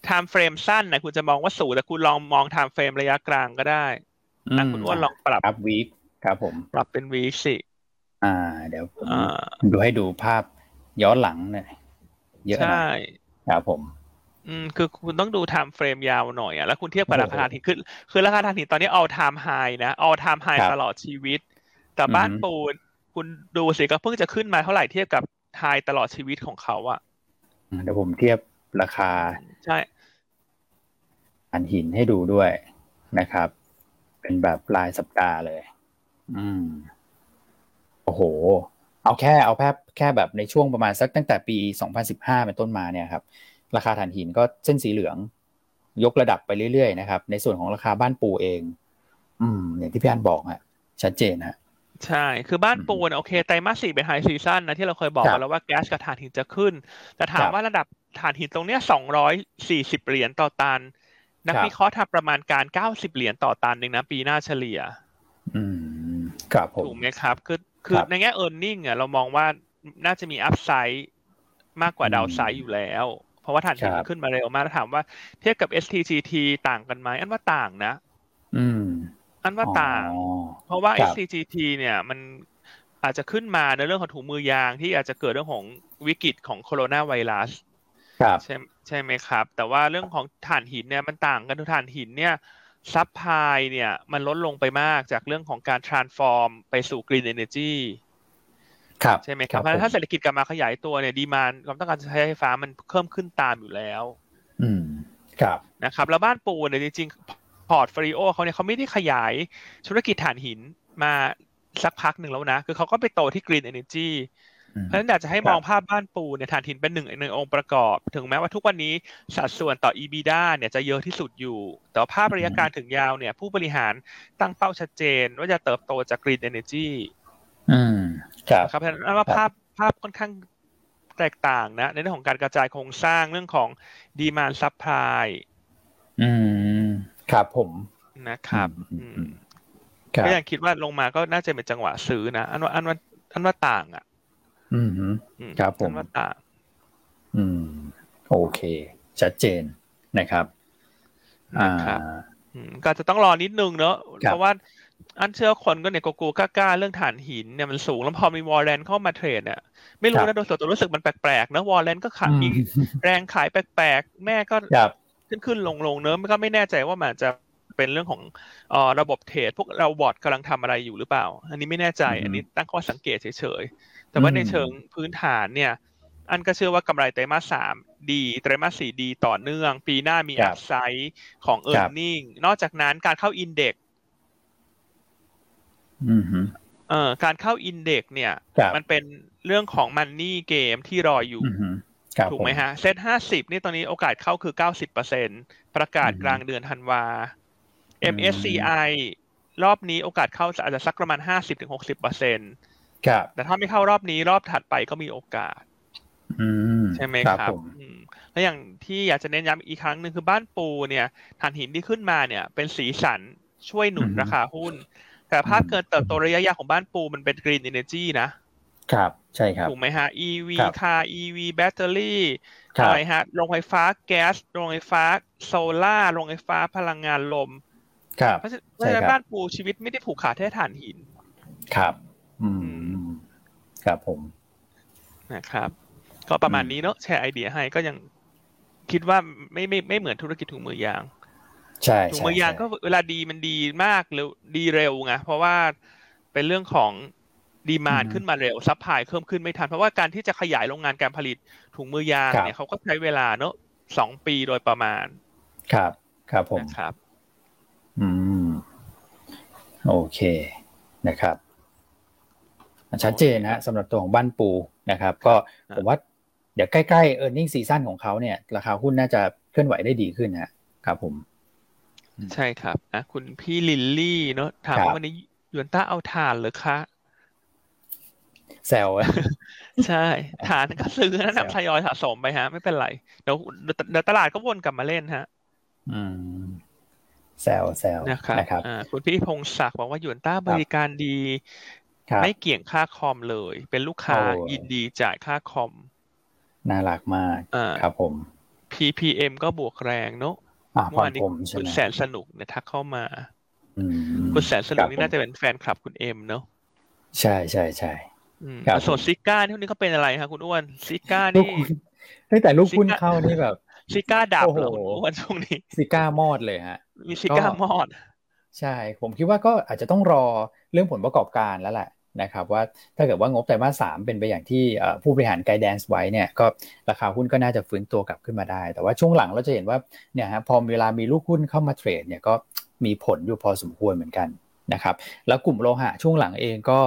time frame สั้นนะคุณจะมองว่าสูงแต่คุณลองมอง time frame ระยะกลางก็ได้นะคุณอ้วนลองปรับครับวีคครับผม ปรับเป็นวีคสิอ่า เดี๋ยวผมดูให้ดูภาพย้อนหลังหน่อยเยอะใช่ครับผม อืมคือคุณต้องดู time frame ยาวหน่อยอะแล้วคุณเทียบกับราคาถ่านหินคือคือราคาถ่านหินตอนนี้ all time high นะ all time high ตลอดชีวิต แต่บ้านปูนคุณดูสิก็เพิ่งจะขึ้นมาเท่าไหร่เทียบกับไฮตลอดชีวิตของเขาอะเดี๋ยวผมเทียบราคาใช่ อันหินให้ดูด้วยนะครับ เป็นแบบรายสัปดาห์เลย อืม โอ้โห เอาแค่เอาแค่แค่แบบในช่วงประมาณสักตั้งแต่ปี 2015 เป็นต้นมาเนี่ยครับ ราคาถ่านหินก็เส้นสีเหลือง ยกระดับไปเรื่อยๆนะครับ ในส่วนของราคาบ้านปูเอง อืมอย่างที่พี่อันบอกฮะชัดเจนฮะใช่ คือบ้านปูโอเค ไตรมาสสี่เป็น high season นะที่เราเคยบอกกันแล้วว่าแก๊สกับถ่านหินจะขึ้น แต่ถามว่าระดับถ่านหินตรงเนี้ยสองร้อยสี่สิบเหรียญต่อตัน นักวิเคราะห์ทำประมาณการเก้าสิบเหรียญต่อตันเองนะปีหน้าเฉลี่ย อืมครับผมถูกไหมครับ คือคือในแง่ earning อะเรามองว่าน่าจะมี upside มากกว่า downside อยู่แล้ว เพราะว่าถ่านหินขึ้นมาเร็วมากถามว่าเทียบกับ STGT ต่างกันไหมอันว่าต่างนะ อืม อันว่าต่าง เพราะว่า STGT เนี่ยมันอาจจะขึ้นมาในเรื่องของถุงมือยางที่อาจจะเกิดเรื่องของวิกฤตของโคโรนาไวรัสใช่ใช่ไหมครับ แต่ว่าเรื่องของถ่านหินเนี่ยมันต่างกันทุกถ่านหินเนี่ยซับพลายเนี่ยมันลดลงไปมากจากเรื่องของการ transform ไปสู่ green energy ครับใช่ไหมครับเพราะถ้าเศรษฐกิจกลับมาขยายตัวเนี่ยดีมานความต้องการใช้ไฟฟ้ามันเพิ่มขึ้นตามอยู่แล้ว อืมครับนะครับแล้วบ้านปูเนี่ยจริงๆพอร์ตฟรีโอเขาเนี่ยเขาไม่ได้ขยายธุรกิจถ่านหินมาสักพักหนึ่งแล้วนะ คือเขาก็ไปโตที่ green energy เพราะฉะนั้นอยากจะให้มองภาพบ้านปูเนี่ยฐานหินเป็นหนึ่งในองค์ประกอบ ถึงแม้ว่าทุกวันนี้สัดส่วนต่อ EBITDA เนี่ยจะเยอะที่สุดอยู่ แต่ภาพระยะการถึงยาวเนี่ยผู้บริหารตั้งเป้าชัดเจนว่าจะเติบโตจาก Green Energy อื มครับครับเพราะฉะนั้นว่าภาพภาพค่อนข้างแตกต่างนะ ในเรื่องของการกระจายโครงสร้างเรื่องของดีมานซับพลายอืมครับผมนะครับก็ยังคิดว่าลงมาก็น่าจะเป็นจังหวะซื้อนะอันว่าอันว่าอันว่าต่างอะ อืมครับผมอืม โอเค ชัดเจนนะครับ อ่าก็จะต้องรอนิดนึงเนอะเพราะว่า อันเชื่อคนก็เนี่ยโกโก้กล้าเรื่องถ่านหินเนี่ยมันสูง แล้วพอมี warrant เข้ามา trade เนี่ยไม่รู้นะโดยส่วนตัวรู้สึกมันแปลกๆนะ warrant ก็ขายมีแรงขายแปลกๆ แม่ก็ขึ้นขึ้นลงลงเนอะก็ไม่แน่ใจว่ามันจะเป็นเรื่องของระบบ trade พวก robot กำลังทำอะไรอยู่หรือเปล่า อันนี้ไม่แน่ใจ อันนี้ตั้งข้อสังเกตเฉยแต่ว่าในเชิงพื้นฐานเนี่ย อันก็เชื่อว่ากำไรไตรมาสสามดีไตรมาสสี่ดีต่อเนื่อง ปีหน้ามี upsideของ earning นอกจากนั้นการเข้า index เอ่อการเข้า index เนี่ย มันเป็นเรื่องของ money game ที่รออยู่ถูกไหมฮะ เซ็ตห้าสิบนี่ตอนนี้โอกาสเข้าคือเก้าสิบเปอร์เซ็นประกาศกลางเดือนธันวา MSCI รอบนี้โอกาสเข้าอาจจะสักประมาณห้าสิบถึงหกสิบเปอร์เซ็นต์แต่ถ้าไม่เข้ารอบนี้รอบถัดไปก็มีโอกาสใช่ไหมครับ แล้วอย่างที่อยากจะเน้นย้ำอีกครั้งหนึ่งคือบ้านปูเนี่ยถ่านหินที่ขึ้นมาเนี่ย เป็นสีสันช่วยหนุนราคาหุ้น แต่ภาพการเติบโตระยะยาวของบ้านปูมันเป็น green energy นะ ครับ ใช่ครับ ถูกไหมฮะ EV car EV แบตเตอรี่อะไรฮะ โรงไฟฟ้าแก๊ส โรงไฟฟ้าโซล่าโรงไฟฟ้าพลังงานลม ครับเพราะฉะนั้นบ้านปูชีวิตไม่ได้ผูกขาดแค่ถ่านหิน ครับ อืม ครับผม นะครับ ก็ประมาณนี้เนาะ share idea ให้ก็ยังคิดว่าไม่ไม่ไม่เหมือนธุรกิจถุงมือยาง ใช่ถุงมือยางก็เวลาดีมันดีมากเร็วดีเร็วไงเพราะว่าเป็นเรื่องของ demand ขึ้นมาเร็ว supply เพิ่มขึ้นไม่ทัน เพราะว่าการที่จะขยายโรงงานการผลิตถุงมือยางเนี่ยเขาก็ใช้เวลาเนอะสองปีโดยประมาณ ครับ ครับผมครับ อืม โอเคนะครับชัดเจนนะสำหรับตัวของบ้านปูนะครับ ก็ผมว่าเดี๋ยวใกล้ๆเออร์เน็งซีซั่นของเขาเนี่ย ราคาหุ้นน่าจะเคลื่อนไหวได้ดีขึ้นนะครับผม ใช่ครับอะคุณพี่ลิลลี่เนอะถามว่าวันนี้ยวนต้าเอาทานหรือคะแซวใช่ฐานก็ซื้อนะนำทยอยสะสมไปฮะ ไม่เป็นไรเดี๋ยวเดี๋ยวตลาดก็วนกลับมาเล่นฮะ อืมแซวแซวนะครับรบคุณพี่พงศักดิ์บอกว่าหยวนต้าบริการดี ไม่เกี่ยงค่าคอมเลย เป็นลูกค้ายินดีจ่ายค่าคอม น่ารักมากครับผม PPM ก็บวกแรงเนอะ เมื่อวานนี้คุณแสนสนุกเนี่ยทักเข้ามาคุณแสนสนุกนี่น่าจะเป็นแฟนคลับคุณเอ็มเนอะใช่ใช่ใช่ส่วน ZIGA ที่นี้เขาเป็นอะไรครับคุณอ้วน ZIGA นี่ตั้งแต่ลูกหุ้นเข้านี่แบบ ZIGA ดับเหรอวันช่วงนี้ ZIGA มอดเลยฮะมี ZIGA มอด ใช่ ผมคิดว่าก็อาจจะต้องรอเรื่องผลประกอบการแล้วแหละ นะครับว่าถ้าเกิดว่างบไตรมาสสามเป็นไปอย่างที่ผู้บริหาร guidance ไว้เนี่ยก็ราคาหุ้นก็น่าจะฟื้นตัวกลับขึ้นมาได้ แต่ว่าช่วงหลังเราจะเห็นว่าเนี่ยฮะพอเวลามีลูกหุ้นเข้ามา trade เนี่ยก็มีผลอยู่พอสมควรเหมือนกันนะครับแล้วกลุ่มโลหะช่วงหลังเองก็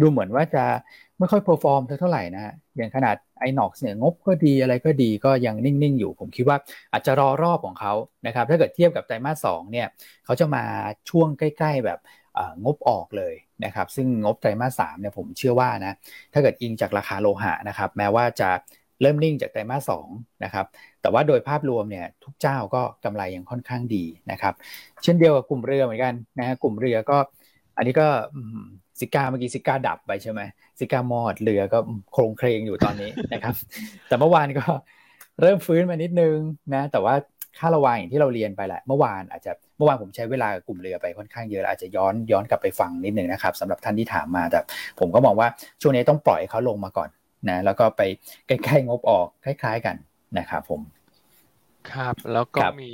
ดูเหมือนว่าจะไม่ค่อย perform เท่าไหร่นะอย่างขนาด INOX เนี่ยงบก็ดีอะไรก็ดีก็ยังนิ่ง ๆ อยู่ ผมคิดว่าอาจจะรอรอบของเขานะครับถ้าเกิดเทียบกับไตรมาสสองเนี่ยเขาจะมาช่วงใกล้ ๆ แบบ งบออกเลยนะครับซึ่งงบไตรมาสสามเนี่ยผมเชื่อว่านะถ้าเกิดอิงจากราคาโลหะนะครับแม้ว่าจะเริ่มนิ่งจากไตรมาสสองนะครับแต่ว่าโดยภาพรวมเนี่ยทุกเจ้าก็กำไรยังค่อนข้างดีนะครับเช่นเดียวกับกลุ่มเรือเหมือนกันนะฮะกลุ่มเรือก็อันนี้ก็ซิกาเมื่อกี้ซิกาดับไปใช่ไหมซิกามอดเรือก็โครงเครงอยู่ตอนนี้นะครับ แต่เมื่อวานก็เริ่มฟื้นมานิดนึงนะแต่ว่า ค่าระวังอย่างที่เราเรียนไปแหละเมื่อวานอาจจะเมื่อวานผมใช้เวลากับกลุ่มเรือไปค่อนข้างเยอะอาจจะย้อนย้อนกลับไปฟังนิดนึงนะครับสำหรับท่านที่ถามมาแต่ผมก็มองว่าช่วงนี้ต้องปล่อยเขาลงมาก่อนนะแล้วก็ไปใกล้ๆงบออกคล้าย ๆกันนะครับผมครับแล้วก็มี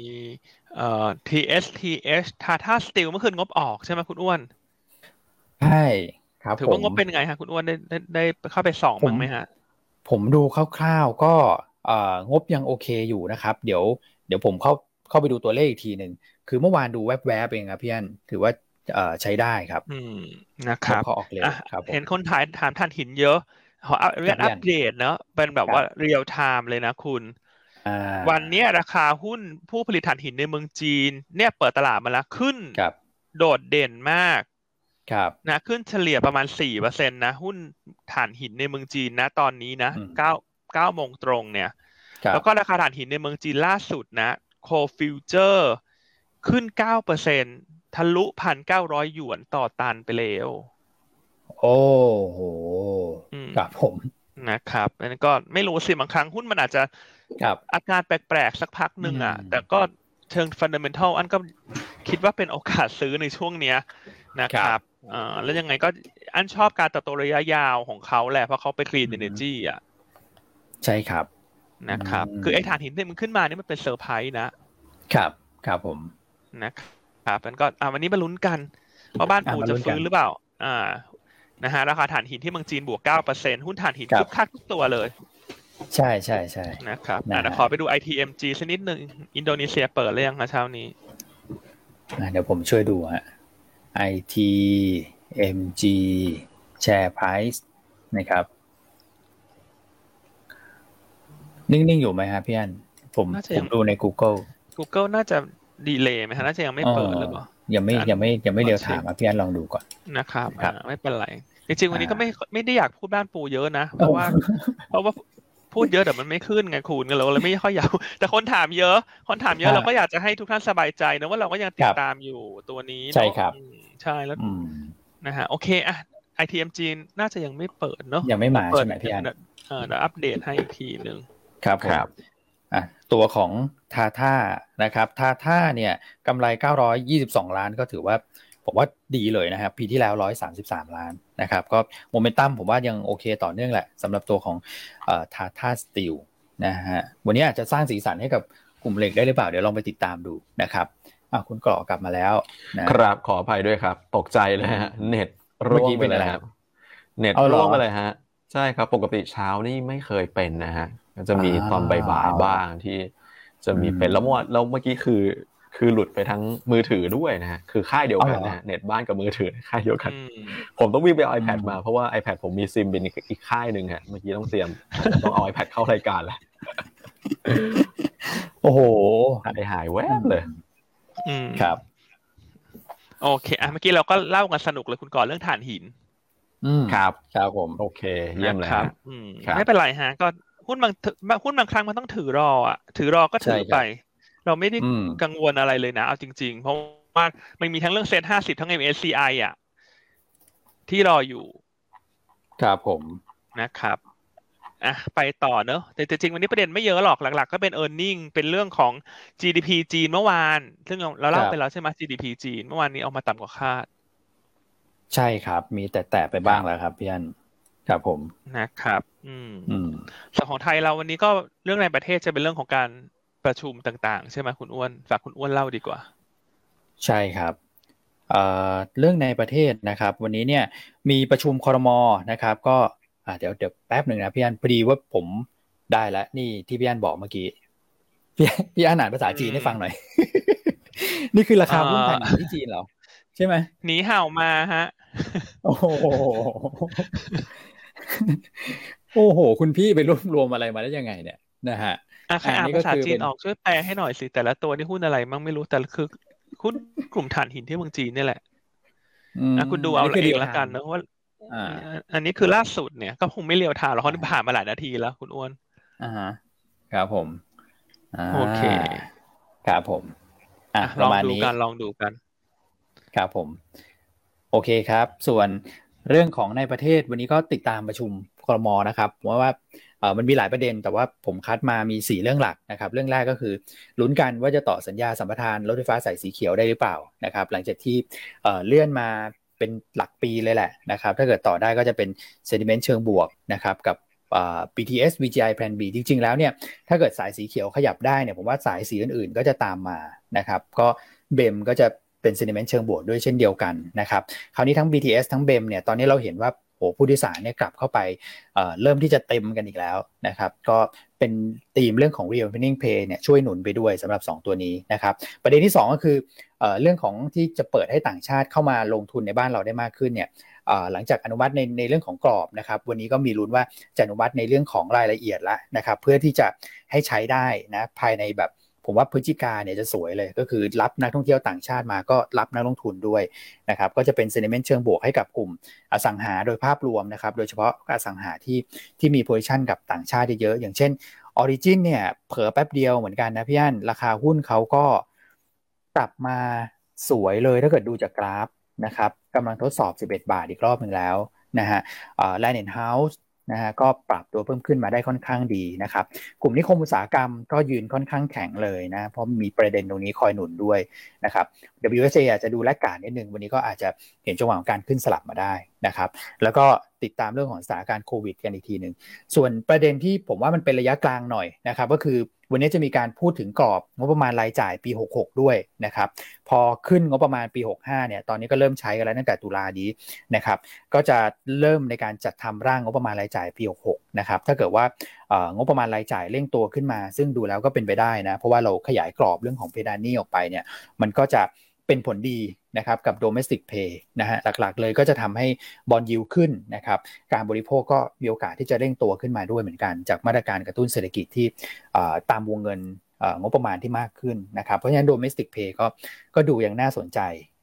เอ่อ TSTH Tata Steel เมื่อคืนงบออกใช่ไหมคุณอ้วนใช่ครับถือว่างบเป็นไงฮะคุณอ้วนได้ได้ได้เข้าไปสองมั้งไหมฮะ ผมดูคร่าวๆก็งบยังโอเคอยู่นะครับ เดี๋ยว เดี๋ยวผมเข้าเข้าไปดูตัวเลขอีกทีหนึ่งคือเมื่อวานดูแวบๆเองครับพี่อันถือว่าใช้ได้ครับ อืมนะครับเขาออกเลยครับเห็นคนถ่ายถามท่านหินเยอะขอเรียนอัปเดตเนาะเป็นแบบว่า real time เลยนะคุณวันนี้ราคาหุ้นผู้ผลิตถ่านหินในเมืองจีน เนี่ยเปิดตลาดมาแล้วขึ้นโดดเด่นมากครับนะขึ้นเฉลี่ยประมาณสี่เปอร์เซ็นตนะ หุ้นถ่านหินในเมืองจีนนะ ตอนนี้นะเก้าเก้าโมงตรงเนี่ย แล้วก็ราคาถ่านหินในเมืองจีนล่าสุดนะ coal future ขึ้นเก้าเปอร์เซ็นทะลุพันเก้าร้อยหยวนต่อตันไปแล้ว โอ้โหครับผมนะครับนั่นก็ไม่รู้สิบางครั้งหุ้นมันอาจจะอาการแปลกๆ สักพักหนึ่งอะ แต่ก็เชิง fundamental อันก็คิดว่าเป็นโอกาสซื้อในช่วงเนี้ยนะครับอ่าแล้วยังไงก็อันชอบการเติบโตระยะยาวของเขาแหละเพราะเขาไป clean energy อะ ใช่ครับ นะครับ คือไอ้ถ่านหินที่มันขึ้นมานี่มันเป็นเซอร์ไพรส์นะครับครับผมนะครับมันก็อ่าวันนี้มาลุ้นกันว่าบ้านปู่จะฟื้นหรือเปล่า อ่านะฮะราคาถ่านหินที่เมืองจีนบวกเก้าเปอร์เซ็นหุ้นถ่านหินคึกคักทุกตัวเลย ใช่ใช่ใช่นะครับนะขอไปดู ITMG สักนิดหนึ่งอินโดนีเซียเปิดเรื่องนะเช้านี้เดี๋ยวผมช่วยดูฮะ ITMG share price นะครับ นิ่ง ๆ อยู่ไหมฮะพี่อันผมผมดูใน Google Google น่าจะดีเลย์ไหมฮะน่าจะยังไม่เปิดหรือเปล่ายังไม่ยังไม่ยังไม่เรียวถามพี่อันลองดูก่อนนะครับไม่เป็นไรจริงๆวันนี้ก็ไม่ไม่ได้อยากพูดบ้านปูเยอะนะ เพราะว่า เพราะว่าพูดเยอะแต่มันไม่ขึ้นไงคุณเราเลยไม่ค่อยอยากแต่คนถามเยอะ คนถามเยอะเราก็อยากจะให้ทุกท่านสบายใจนะว่าเราก็ยังติดตามอยู่ตัวนี้ใช่ครับใช่แล้วนะฮะโอเคอะ ITM จีนน่าจะยังไม่เปิดเนาะยังไม่มาใช่ไหมพี่อันเออเดี๋ยวอัปเดตให้อีกทีหนึ่ง ครับครับอะตัวของทาท่านะครับทาท่าเนี่ยกำไร 922 ล้านก็ถือว่าผมว่าดีเลยนะครับปีที่แล้ว 133 ล้านนะครับก็โมเมนตัมผมว่ายังโอเคต่อเนื่องแหละสำหรับตัวของทาท่าสตีลนะฮะวันนี้อาจจะสร้างสีสันให้กับกลุ่มเหล็กได้หรือเปล่า เดี๋ยวลองไปติดตามดูนะครับอะคุณกรอกลับมาแล้วนะครับขออภัยด้วยครับ ตกใจเลยฮะเน็ตร่วงไปเลยครับเน็ตร่วงไปเลยฮะใช่ครับปกติเช้านี่ไม่เคยเป็นนะฮะ จะมีตอนบ่ายๆบ้างที่จะมีเป็นแล้วเมื่อแล้วเมื่อกี้คือ คือหลุดไปทั้งมือถือด้วยนะฮะคือค่ายเดียวกันนะเน็ตบ้านกับมือถือค่ายเดียวกัน ผมต้องวิ่งไปเอา iPad มาเพราะว่า iPad ผมมีซิมเป็นอีกค่ายหนึ่งฮะเมื่อกี้ต้องเตรียมต้องเอา iPad เข้ารายการแล้วโอ้โหหายหายแวบเลยครับ โอเคอะเมื่อกี้เราก็เล่ากันสนุกเลยคุณก่อนเรื่องถ่านหินครับครับผม โอเค เยี่ยมเลยครับไม่เป็นไรฮะ ก็ หุ้นบางหุ้นบางครั้งมันต้องถือรออะ ถือรอก็ถือไป เราไม่ได้กังวลอะไรเลยนะ เอาจริง ๆ เพราะว่ามันมีทั้งเรื่องเซ็นห้าสิบทั้ง MSCI อะ ที่รออยู่ ครับผมนะครับอะไปต่อเนอะแต่จริงวันนี้ประเด็นไม่เยอะหรอกหลัก ๆ ก็เป็น e a r n i n g เป็นเรื่องของ GDP จีนเมื่อวาน ซึ่งเราเล่าไปแล้วใช่ไหม GDP จีน เมื่อวานนี้ออกมาต่ำกว่าคาด ใช่ครับ มีแต่แต่ไปบ้างแล้วครับพี่อัน ครับผมนะครับอืมอืมส่วนของไทยเราวันนี้ก็เรื่องในประเทศจะเป็นเรื่องของการประชุมต่างๆ ใช่ไหมคุณอ้วนฝากคุณอ้วนเล่าดีกว่า ใช่ครับเรื่องในประเทศนะครับ วันนี้เนี่ยมีประชุมคอรมอนะครับ ก็เดี๋ยวเดี๋ยวแป๊บหนึ่งนะพี่อันพอดีว่าผมได้แล้วนี่ที่พี่อันบอกเมื่อกี้พี่พี่อันอ่านภาษาจีนให้ฟังหน่อย นี่คือราคาหุ้นแผ่นที่จีนเหรอใช่ไหมหนีเห่ามาฮะ โอ้โห โอ้โห คุณพี่ไปรวบรวมอะไรมาได้ยังไงเนี่ยนะฮะอะใครอ่านภาษาจีนออกช่วยแปลให้หน่อยสิ แต่ละตัวนี่หุ้นอะไรมั่งไม่รู้แต่คือหุ้นกลุ่มถ่านหินที่เมืองจีนนี่แหละอะคุณดูเอาเองละกันนะว่าอันนี้คือล่าสุดเนี่ยก็คงไม่เลียวทางหรอกเพราะผ่านมาหลายนาทีแล้วคุณอ้วนอ่าฮะครับผมโอเคครับผม อะลองดูกันลองดูกัน ครับผม โอเคครับ ส่วน เรื่องของในประเทศวันนี้ก็ติดตามประชุมครมนะครับว่าว่ามันมีหลายประเด็น แต่ว่าผมคัดมามี 4 เรื่องหลักนะครับเรื่องแรกก็คือลุ้นกันว่าจะต่อสัญญาสัมปทานรถไฟฟ้าสายสีเขียวได้หรือเปล่านะครับหลังจากที่เลื่อนมาเป็นหลักปีเลยแหละนะครับถ้าเกิดต่อได้ก็จะเป็นเซนิเมนต์เชิงบวกนะครับกับ BTS VGI Plan B จริง ๆ แล้วเนี่ยถ้าเกิดสายสีเขียวขยับได้เนี่ยผมว่าสายสีอื่นๆ ก็จะตามมานะครับก็เบมก็จะ เป็นเซนิเมนต์เชิงบวกด้วยเช่นเดียวกันนะครับคราวนี้ทั้ง BTS ทั้งเบมเนี่ยตอนนี้เราเห็นว่าโอ้ผู้โดยสารเนี่ยกลับเข้าไปเเริ่มที่จะเต็มกันอีกแล้วนะครับก็เป็นธีมเรื่องของ reopening pay เนี่ยช่วยหนุนไปด้วยสำหรับ 2 ตัวนี้นะครับประเด็นที่ 2 ก็คือเอเรื่องของที่จะเปิดให้ต่างชาติเข้ามาลงทุนในบ้านเราได้มากขึ้นเนี่ยหลังจากอนุมัติในในเรื่องของกรอบนะครับวันนี้ก็มีลุ้นว่าจะอนุมัติในเรื่องของรายละเอียดแล้วนะครับเพื่อที่จะให้ใช้ได้นะภายในแบบ ผมว่าพฤศจิกาเนี่ยจะสวยเลย ก็คือรับนักท่องเที่ยวต่างชาติมาก็รับนักลงทุนด้วยนะครับก็จะเป็นเซนิเมนต์เชิงบวกให้กับกลุ่มอสังหาโดยภาพรวมนะครับโดยเฉพาะอสังหาที่ที่มีโพซิชันกับต่างชาติเยอะอย่างเช่นออริจินเนี่ยเผลอแป๊บเดียวเหมือนกันนะพี่อันราคาหุ้นเขาก็กลับมาสวยเลยถ้าเกิดดูจากกราฟนะครับกำลังทดสอบ 11 บาทอีกรอบหนึ่งแล้วนะฮะ Land & Houses นะฮะก็ปรับตัวเพิ่มขึ้นมาได้ค่อนข้างดีนะครับ กลุ่มนิคมอุตสาหกรรมก็ยืนค่อนข้างแข็งเลยนะเพราะมีประเด็นตรงนี้คอยหนุนด้วยนะครับ WHA อาจจะดูแลกการนิดนึง วันนี้ก็อาจจะเห็นจังหวะของการขึ้นสลับมาได้นะครับ แล้วก็ติดตามเรื่องของสถานการณ์โควิดกันอีกทีหนึ่ง ส่วนประเด็นที่ผมว่ามันเป็นระยะกลางหน่อยนะครับ ก็คือวันนี้จะมีการพูดถึงกรอบงบประมาณรายจ่ายปี 66 ด้วยนะครับ พอขึ้นงบประมาณปี 65 เนี่ย ตอนนี้ก็เริ่มใช้กันแล้วตั้งแต่ตุลาดีนะครับ ก็จะเริ่มในการจัดทำร่างงบประมาณรายจ่ายปี 66 นะครับ ถ้าเกิดว่างบประมาณรายจ่ายเร่งตัวขึ้นมา ซึ่งดูแล้วก็เป็นไปได้นะ เพราะว่าเราขยายกรอบเรื่องของเพดานนี้ออกไปเนี่ย มันก็จะ เป็นผลดีนะครับกับ domestic pay นะฮะหลักๆ เลยก็จะทำให้บอลยิวขึ้นนะครับการบริโภคก็มีโอกาสที่จะเร่งตัวขึ้นมาด้วยเหมือนกัน จากมาตรการกระตุ้นเศรษฐกิจที่ตามวงเงินงบประมาณที่มากขึ้นนะครับ เพราะฉะนั้น domestic pay ก็ก็ดูอย่างน่าสนใจ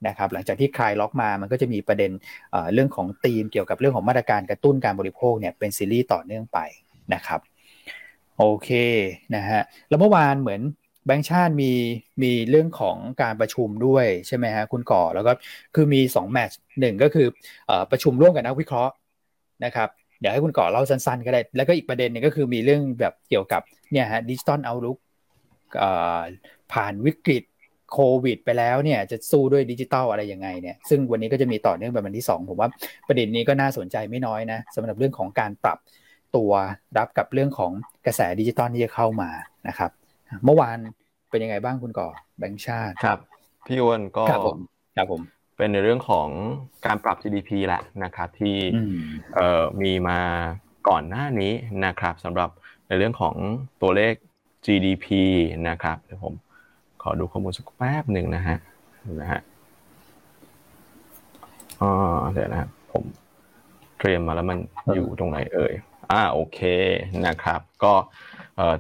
นะครับหลังจากที่คลายล็อกมามันก็จะมีประเด็นเรื่องของธีมเกี่ยวกับเรื่องของมาตรการกระตุ้นการบริโภคเนี่ยเป็นซีรีส์ต่อเนื่องไปนะครับโอเคนะฮะแล้วเมื่อวานเหมือน แบงค์ชาติมีมีเรื่องของการประชุมด้วยใช่ไหมฮะคุณก่อแล้วก็คือมี2 match หนึ่งก็คืออประชุมร่วมกับนักวิเคราะห์นะครับเดี๋ยวให้คุณก่อเล่าสั้นๆก็ได้ แล้วก็อีกประเด็นนึงก็คือมีเรื่องแบบเกี่ยวกับเนี่ยฮะดิจิตอลเอาลุกผ่านวิกฤตโควิด ไปแล้วเนี่ยจะสู้ด้วยดิจิตอลอะไรยังไงเนี่ยซึ่งวันนี้ก็จะมีต่อเนื่องแบบวันที่ 2 ผมว่าประเด็นนี้ก็น่าสนใจไม่น้อยนะสำหรับเรื่องของการปรับตัวรับกับเรื่องของกระแสดิจิตอลที่จะเข้ามานะครับ เมื่อวานเป็นยังไงบ้างคุณก่อแบงค์ชาติครับ พี่อ้วนก็ครับผมครับผมเป็นในเรื่องของการปรับ GDP แหละนะครับที่เอ่อมีมาก่อนหน้านี้นะครับสำหรับในเรื่องของตัวเลข GDP นะครับเดี๋ยวผมขอดูข้อมูลสักแป๊บหนึ่งนะฮะนะฮะอ๋อเดี๋ยวนะครับผมเตรียมมาแล้วมันอยู่ตรงไหนเอ่ย อ่าโอเคนะครับก็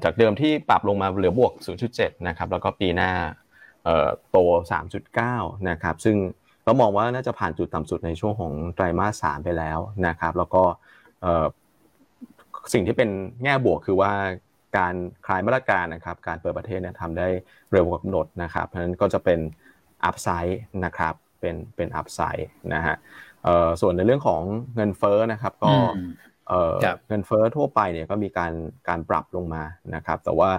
จากเดิมที่ปรับลงมาเหลือบวก 0.7 นะครับแล้วก็ปีหน้าโต 3.9 นะครับซึ่งเรามองว่าน่าจะผ่านจุดต่ำสุดในช่วงของไตรมาส 3 ไปแล้วนะครับแล้วก็สิ่งที่เป็นแง่บวกคือว่าการคลายมาตรการนะครับการเปิดประเทศเนี่ยทำได้เร็วกว่ากำหนดนะครับเพราะฉะนั้นก็จะเป็นupside นะครับเป็นเป็น upside นะฮะส่วนในเรื่องของเงินเฟ้อนะครับก็ เงินเฟ้อทั่วไปเนี่ยก็มีการการปรับลงมานะครับแต่ว่า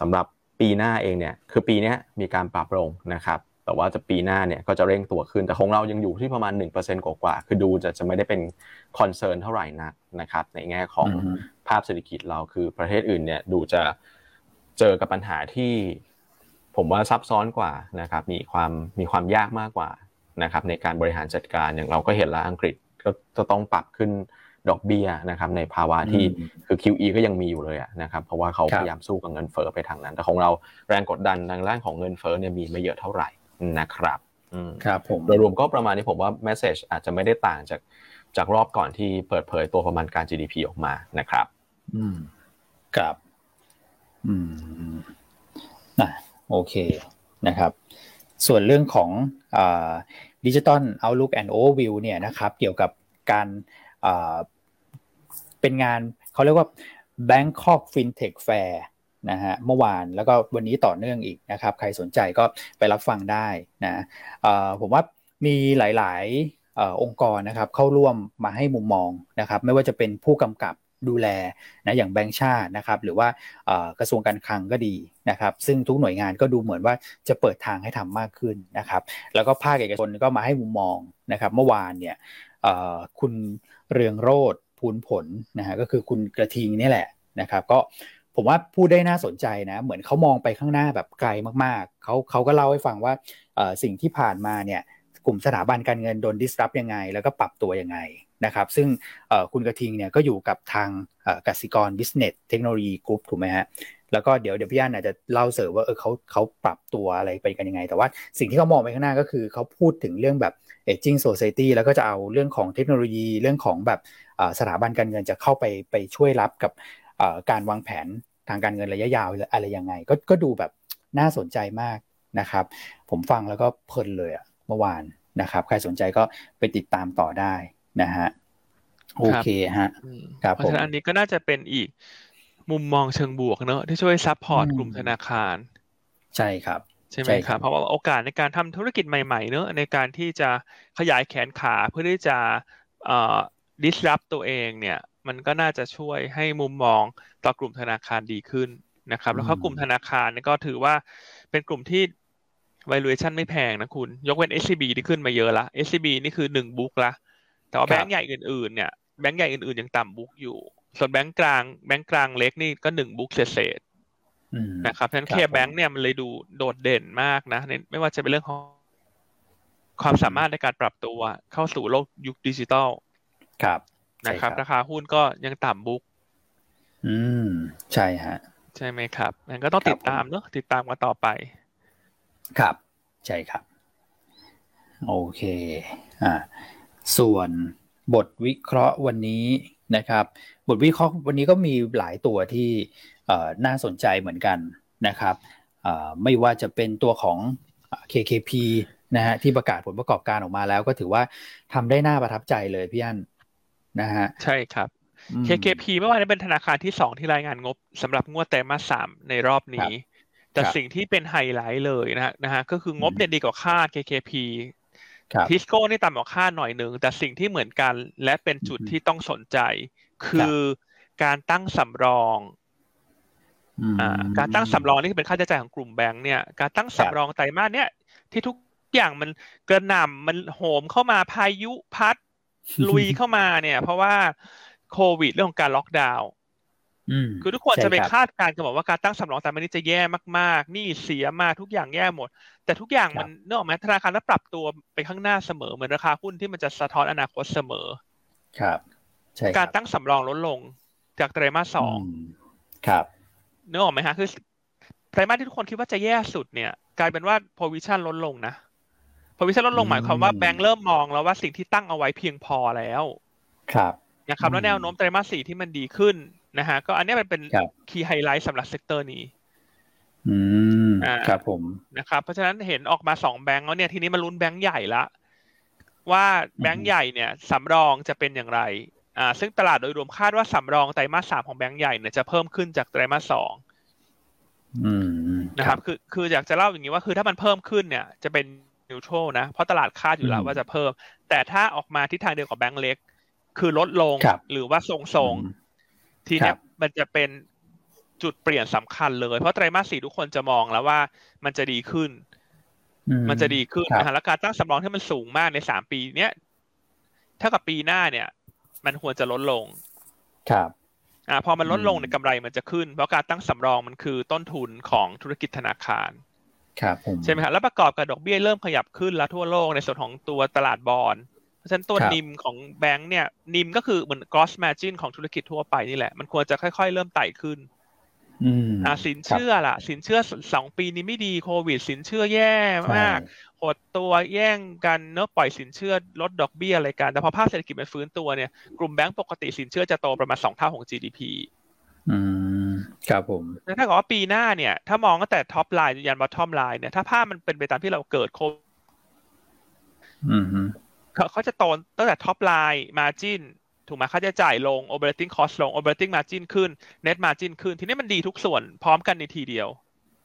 สำหรับปีหน้าเองเนี่ยคือปีนี้มีการปรับลงนะครับแต่ว่าจะปีหน้าเนี่ยก็จะเร่งตัวขึ้นแต่ของเรายังอยู่ที่ประมาณ 1%กว่าๆคือดูจะจะไม่ได้เป็น concern เท่าไหร่นักนะครับในแง่ของภาพเศรษฐกิจเราคือประเทศอื่นเนี่ยดูจะเจอกับปัญหาที่ผมว่าซับซ้อนกว่านะครับมีความมีความยากมากกว่านะครับในการบริหารจัดการอย่างเราก็เห็นแล้วอังกฤษก็จะต้องปรับขึ้น ดอกเบี้ยนะครับในภาวะที่คือ QE ก็ยังมีอยู่เลยนะครับเพราะว่าเขาพยายามสู้กับเงินเฟ้อไปทางนั้น แต่ของเราแรงกดดันทางด้านของเงินเฟ้อเนี่ยมีไม่เยอะเท่าไหร่นะครับครับผมโดยรวมก็ประมาณนี้ผมว่าแมสเซจอาจจะไม่ได้ต่างจากจากรอบก่อนที่เปิดเผยตัวประมาณการ GDP ออกมานะครับ อืมครับอืมอะโอเคนะครับ ส่วนเรื่องของดิจิตอลเอาลุกแอนด์โอวิวเนี่ยนะครับ เกี่ยวกับการ เป็นงานเขาเรียกว่า Bangkok FinTech Fair นะฮะเมื่อวานแล้วก็วันนี้ต่อเนื่องอีกนะครับ ใครสนใจก็ไปรับฟังได้นะผมว่ามีหลาย ๆ องค์กรนะครับเข้าร่วมมาให้มุมมองนะครับ ไม่ว่าจะเป็นผู้กำกับดูแลนะอย่างแบงค์ชาตินะครับ หรือว่ากระทรวงการคลังก็ดีนะครับ ซึ่งทุกหน่วยงานก็ดูเหมือนว่าจะเปิดทางให้ทำมากขึ้นนะครับ แล้วก็ภาคเอกชนก็มาให้มุมมองนะครับ เมื่อวานเนี่ย คุณเรืองโรธพูนผลนะฮะก็คือคุณกระทิงนี่แหละนะครับก็ผมว่าพูดได้น่าสนใจนะ เหมือนเขามองไปข้างหน้าแบบไกลมากๆ เขาเขาก็เล่าให้ฟังว่าสิ่งที่ผ่านมาเนี่ยกลุ่มสถาบันการเงินโดน disrupt ยังไง แล้วก็ปรับตัวยังไงนะครับ ซึ่งคุณกระทิงเนี่ยก็อยู่กับทางกสิกร Business Technology Group ถูกไหมฮะแล้วก็เดี๋ยวเดี๋ยวพี่อันอาจจะเล่าเสริมว่าเออเขาเขาปรับตัวอะไรไปกันยังไง แต่ว่าสิ่งที่เขามองไปข้างหน้าก็คือเขาพูดถึงเรื่องแบบ aging society แล้วก็จะเอาเรื่องของเทคโนโลยีเรื่องของแบบสถาบันการเงินจะเข้าไปไปช่วยรับกับการวางแผนทางการเงินระยะยาวอะไรยังไง ก็ก็ดูแบบน่าสนใจมากนะครับ ผมฟังแล้วก็เพลินเลยอะเมื่อวานนะครับ ใครสนใจก็ไปติดตามต่อได้นะฮะโอเคฮะครับเพราะฉะนั้นอันนี้ก็น่าจะเป็นอีกมุมมองเชิงบวกเนอะที่ช่วย support กลุ่มธนาคาร ใช่ครับ ใช่ไหมครับ เพราะว่าโอกาสในการทำธุรกิจใหม่ๆเนอะในการที่จะขยายแขนขาเพื่อที่จะเอ่อ disrupt ตัวเองเนี่ย มันก็น่าจะช่วยให้มุมมองต่อกลุ่มธนาคารดีขึ้นนะครับ แล้วก็กลุ่มธนาคารนี่ก็ถือว่าเป็นกลุ่มที่ valuation ไม่แพงนะคุณ ยกเว้น SCB ที่ขึ้นมาเยอะละ SCB นี่คือหนึ่งบุ๊กละแต่ว่าแบงก์ใหญ่อื่นๆเนี่ยแบงก์ใหญ่อื่นๆยังต่ำบุ๊กอยู่ ส่วนแบงก์กลางแบงก์กลางเล็กนี่ก็หนึ่งบุ๊กเศษ นะครับฉะนั้นเคแบงก์เนี่ยมันเลยดูโดดเด่นมากนะไม่ว่าจะเป็นเรื่องของความสามารถในการปรับตัวเข้าสู่โลกยุคดิจิตอลครับนะครับ ราคาหุ้นก็ยังต่ำบุ๊กอืม ใช่ฮะ ใช่ไหมครับมันก็ต้องติดตามเนอะติดตามกันต่อไป ครับ ใช่ครับ โอเค อ่า ส่วนบทวิเคราะห์วันนี้นะครับ บทวิเคราะห์วันนี้ก็มีหลายตัวที่ น่าสนใจเหมือนกันนะครับไม่ว่าจะเป็นตัวของ KKP นะฮะที่ประกาศผลประกอบการออกมาแล้วก็ถือว่าทำได้น่าประทับใจเลยพี่อันนะฮะใช่ครับ KKP เมื่อวานนี้เป็นธนาคารที่สองที่รายงานงบสำหรับงวดไตรมาสสามในรอบนี้ แต่สิ่งที่เป็นไฮไลท์เลยนะฮะนะฮะก็คืองบเนี่ยดีกว่าคาด KKP ทิสโก้นี่ต่ำกว่าคาดหน่อยหนึ่งแต่สิ่งที่เหมือนกันและเป็นจุดที่ต้องสนใจ คือการตั้งสำรอง การตั้งสำรองนี่เป็นค่าใช้จ่ายของกลุ่มแบงค์เนี่ย การตั้งสำรองไตรมาสเนี่ยที่ทุกอย่างมันกระหน่ำมันโหมเข้ามาพายุพัดลุยเข้ามาเนี่ย เพราะว่าโควิดเรื่องของการล็อกดาวน์คือทุกคนจะไปคาดการณ์กันบอกว่าการตั้งสำรองแต่มันนี้จะแย่มากๆ นี่เสียมาทุกอย่างแย่หมด แต่ทุกอย่างมันเนื่องไหมธนาคารต้องปรับตัวไปข้างหน้าเสมอเหมือนราคาหุ้นที่มันจะสะท้อนอนาคตเสมอ ครับ ใช่การตั้งสำรองลดลงจากไตรมาสสองครับ เนื้อออกไหมฮะ คือไตรมาสที่ทุกคนคิดว่าจะแย่สุดเนี่ย กลายเป็นว่า provision ลดลงนะ provision ลดลงหมายความว่าแบงก์เริ่มมองแล้วว่าสิ่งที่ตั้งเอาไว้เพียงพอแล้ว ครับนะครับแล้วแนวโน้มไตรมาสสี่ที่มันดีขึ้นนะฮะก็อันนี้มันเป็น key highlight สำหรับ sector นี้ อืมครับผมนะครับ เพราะฉะนั้นเห็นออกมาสองแบงก์แล้วเนี่ยทีนี้มาลุ้นแบงก์ใหญ่ละว่าแบงก์ใหญ่เนี่ยสำรองจะเป็นอย่างไร อ่าซึ่งตลาดโดยรวมคาดว่าสำรองไตรมาสสามของแบงก์ใหญ่เนี่ยจะเพิ่มขึ้นจากไตรมาสสองนะครับ คือคืออยากจะเล่าอย่างนี้ว่าคือถ้ามันเพิ่มขึ้นเนี่ยจะเป็นนิวโตรนะเพราะตลาดคาดอยู่แล้วว่าจะเพิ่ม แต่ถ้าออกมาทิศทางเดียวกับแบงก์เล็ก คือลดลงหรือว่าทรงๆทีนี้มันจะเป็นจุดเปลี่ยนสำคัญเลย เพราะไตรมาสสี่ทุกคนจะมองแล้วว่ามันจะดีขึ้น มันจะดีขึ้นนะฮะแล้วการตั้งสำรองที่มันสูงมากในสามปี เนี้ยเท่ากับปีหน้าเนี่ย มันควรจะลดลง ครับอ่าพอมันลดลงในกำไรมันจะขึ้น เพราะการตั้งสำรองมันคือต้นทุนของธุรกิจธนาคาร ครับผมใช่ไหมครับแล้วประกอบกับดอกเบี้ยเริ่มขยับขึ้นแล้วทั่วโลกในส่วนของตัวตลาดบอลเพราะฉะนั้นตัวนิมของแบงค์เนี่ยนิมก็คือเหมือน gross margin ของธุรกิจทั่วไปนี่แหละ มันควรจะค่อยๆ เริ่มไต่ขึ้นอ่าสินเชื่อล่ะ สินเชื่อสองปีนี้ไม่ดีโควิด สินเชื่อแย่มาก หดตัวแย่งกันเนอะปล่อยสินเชื่อลดดอกเบี้ยอะไรกัน แต่พอภาพเศรษฐกิจมันฟื้นตัวเนี่ยกลุ่มแบงก์ปกติสินเชื่อจะโตประมาณสองเท่าของ GDP อืมครับผมถ้าเกิดว่าปีหน้าเนี่ย ถ้ามองตั้งแต่ top line ยัน bottom line เนี่ยถ้าภาพมันเป็นไปตามที่เราเกิดโคอืมเขาเขาจะโตตั้งแต่ top line marginถูกไหมค่าใช้จ่ายลง operating cost ลง operating margin ขึ้น net margin ขึ้น ทีนี้มันดีทุกส่วนพร้อมกันในทีเดียว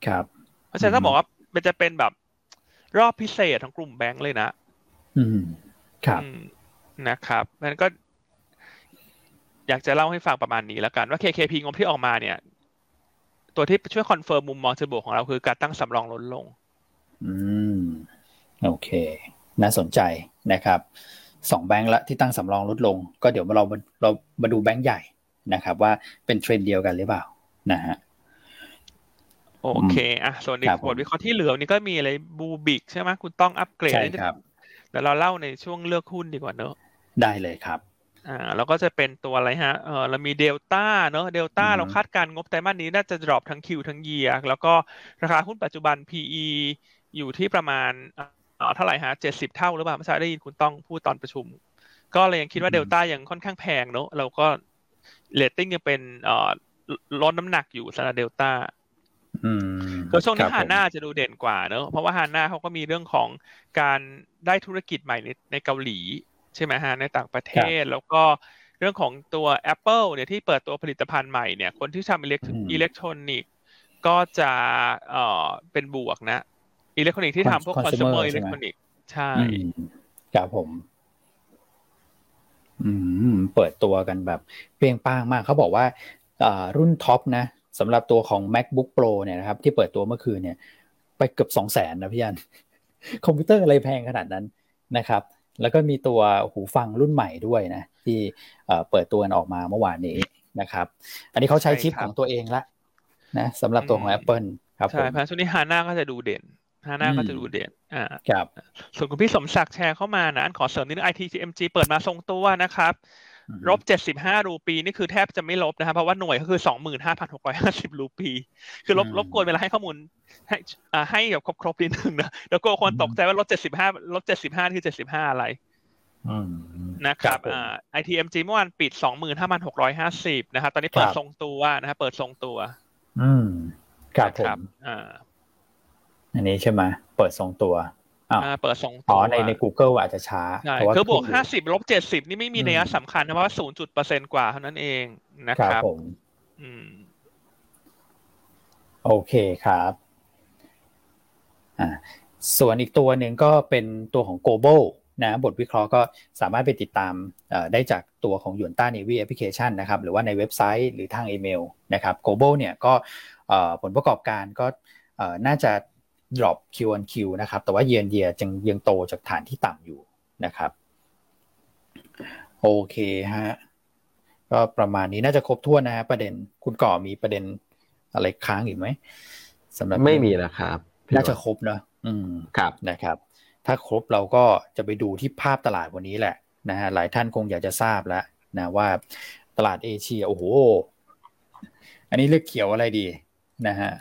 ครับ เพราะฉะนั้นถ้าบอกว่ามันจะเป็นแบบ รอบพิเศษของกลุ่มแบงค์เลยนะ อืม ครับนะครับมันก็ อยากจะเล่าให้ฟังประมาณนี้แล้วกันว่า KKP งบที่ออกมาเนี่ย ตัวที่ช่วย confirm มุมมองเชิงบวกของเราคือการตั้งสำรองลดลง อืม โอเค น่าสนใจนะครับสองแบงค์ละที่ตั้งสำรองลดลง ก็เดี๋ยวเราเรามาดูแบงค์ใหญ่นะครับ ว่าเป็นเทรนเดียวกันหรือเปล่านะฮะ โอเคอะส่วนอีกบทวิเคราะห์ที่เหลือนี่ก็มีอะไรบูบิกใช่ไหมคุณต้องอัปเกรดใช่ครับเดี๋ยวเราเล่าในช่วงเลือกหุ้นดีกว่าเนอะได้เลยครับอ่าแล้วก็จะเป็นตัวอะไรฮะเออเรามีเดลต้าเนอะเดลต้าเราคาดการงบไตรมาสนี้น่าจะ drop ทั้ง Q ทั้ง year แล้วก็ราคาหุ้นปัจจุบัน PE อยู่ที่ประมาณอ๋อเท่าไหร่ฮะเจ็ดสิบเท่าหรือเปล่าไม่ใช่ได้ยินคุณต้องพูดตอนประชุม ก็เลยยังคิดว่าเดลต้ายังค่อนข้างแพงเนอะเราก็เลตติ้งยังเป็นเอ่อลดน้ำหนักอยู่สำหรับเดลต้า ก็ช่วงนี้ฮาน่าจะดูเด่นกว่าเนอะเพราะว่าฮาน่าเขาก็มีเรื่องของการได้ธุรกิจใหม่ในในเกาหลี ใช่ไหมฮะในต่างประเทศแล้วก็เรื่องของตัว Apple เนี่ยที่เปิดตัวผลิตภัณฑ์ใหม่เนี่ย คนที่ทำอิเล็กอิเล็กทรอนิกส์ก็จะเอ่อเป็นบวกนะ อิเล็กทรอนิกส์ที่ทำพวกคอน sumer อิเล็กทรอนิกส์ใช่ครับผม อืม เปิดตัวกันแบบเปรี้ยงปร้างมากเขาบอกว่ารุ่น top นะ สำหรับตัวของ MacBook Pro เนี่ยนะครับที่เปิดตัวเมื่อคืนเนี่ยไปเกือบสองแสนนะพี่อันคอมพิวเตอร์อะไรแพงขนาดนั้นนะครับ แล้วก็มีตัวหูฟังรุ่นใหม่ด้วยนะ ที่เปิดตัวกันออกมาเมื่อวานนี้นะครับ อันนี้เขาใช้ชิปของตัวเองละนะสำหรับตัวของ Apple ครับใช่เพราะช่วงนี้ฮาน่าก็จะดูเด่นฮาน่าก็จะดูเด่นอ่าครับส่วนคุณพี่สมศักดิ์แชร์เข้ามานะอันขอเสริมนิดนึง ITMG เปิดมาทรงตัวนะครับ ลบเจ็ดสิบห้ารูปีนี่คือแทบจะไม่ลบนะครับเพราะว่าหน่วยก็คือสองหมื่นห้าพันหกร้อยห้าสิบรูปี คือลบลบกวนเวลาให้ข้อมูล ให้อ่าให้แบบครบครบนิดนึงนะแล้วก็คนตกใจว่าลบเจ็ดสิบห้าลบเจ็ดสิบห้าคือเจ็ดสิบห้าอะไรนะครับอ่า ITMG เมื่อวานปิดสองหมื่นห้าพันหกร้อยห้าสิบนะครับตอนนี้เปิดทรงตัวนะครับเปิดทรงตัว อืมครับผมอ่าอันนี้ใช่ไหมเปิดทรงตัวอ่า เปิดสองตัวอ๋อในใน Google อาจจะช้าใช่คือบวกห้าสิบลบเจ็ดสิบนี่ไม่มีนัยสำคัญนะเพราะว่าศูนย์จุดเปอร์เซ็นต์กว่าเท่านั้นเองนะครับผมอืมโอเคครับอ่าส่วนอีกตัวหนึ่งก็เป็นตัวของ Global นะบทวิเคราะห์ก็สามารถไปติดตามได้จากตัวของยวนต้าเนวีแอปพลิเคชันนะครับ หรือว่าในเว็บไซต์หรือทางอีเมลนะครับ Global เนี่ยก็ผลประกอบการก็น่าจะ drop Q on Q นะครับ แต่ว่าเยียนเยียยังยังโตจากฐานที่ต่ำอยู่นะครับ โอเคฮะ ก็ประมาณนี้น่าจะครบถ้วนนะฮะประเด็นคุณก่อมีประเด็นอะไรค้างอีกไหมสำหรับไม่มีแล้วครับ น่าจะครบเนอะอืมครับนะครับ ถ้าครบเราก็จะไปดูที่ภาพตลาดวันนี้แหละนะฮะหลายท่านคงอยากจะทราบแล้วนะว่าตลาดเอเชียโอ้โห อันนี้เลือกเขียวอะไรดีนะฮะ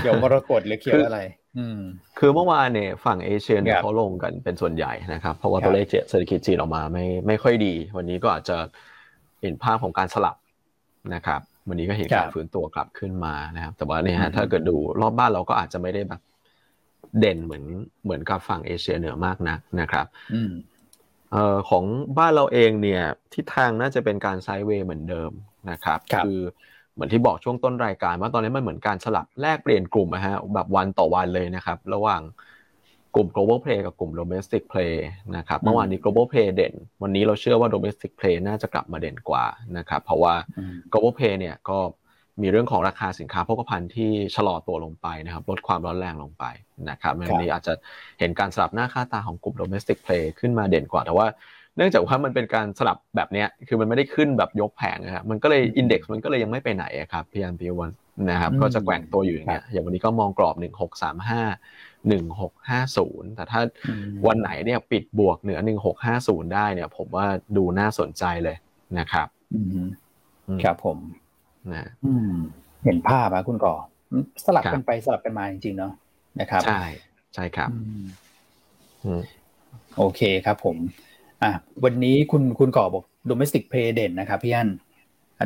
เขียวมรกตหรือเขียวอะไร อืม คือเมื่อวานเนี่ยฝั่งเอเชียเนี่ยเขาลงกันเป็นส่วนใหญ่นะครับ เพราะว่าตัวเลขเศรษฐกิจจีนออกมาไม่ไม่ค่อยดี วันนี้ก็อาจจะเห็นภาพของการสลับนะครับ วันนี้ก็เห็นการฟื้นตัวกลับขึ้นมานะครับ แต่ว่าเนี่ยฮะถ้าเกิดดูรอบบ้านเราก็อาจจะไม่ได้แบบ เด่นเหมือนเหมือนกับฝั่งเอเชียเหนือมากนักนะครับเอ่อของบ้านเราเองเนี่ยทิศทางน่าจะเป็นการไซด์เวย์เหมือนเดิมนะครับ คือ เหมือนที่บอกช่วงต้นรายการว่าตอนนี้มันเหมือนการสลับแลกเปลี่ยนกลุ่มนะฮะแบบวันต่อวันเลยนะครับ ระหว่างกลุ่ม global play กับกลุ่ม domestic play นะครับเมื่อวานนี้ global play เด่น วันนี้เราเชื่อว่า domestic play น่าจะกลับมาเด่นกว่านะครับเพราะว่า global play เนี่ยก็มีเรื่องของราคาสินค้าโภคภัณฑ์ที่ชะลอตัวลงไปนะครับลดความร้อนแรงลงไปนะครับวันนี้อาจจะเห็นการสลับหน้าค่าตาของกลุ่ม domestic play ขึ้นมาเด่นกว่าแต่ว่า เนื่องจากว่ามันเป็นการสลับแบบเนี้ยคือมันไม่ได้ขึ้นแบบยกแผงนะครับมันก็เลยอินเด็กซ์มันก็เลยยังไม่ไปไหนครับพี่อันพี่วันนะครับก็จะแกว่งตัวอยู่อย่างเงี้ยอย่างวันนี้ก็มองกรอบหนึ่งหกสามห้าหนึ่งหกห้าศูนย์แต่ถ้าวันไหนเนี่ยปิดบวกเหนือหนึ่งหกห้าศูนย์ได้เนี่ย ผมว่าดูน่าสนใจเลยนะครับครับผมนะเห็นภาพอะคุณก่อสลับกันไปสลับกันมาจริงๆเนาะนะครับ ใช่ใช่ครับโอเคครับผม อะวันนี้คุณคุณก่อบอก domestic pay เด่นนะครับพี่อัน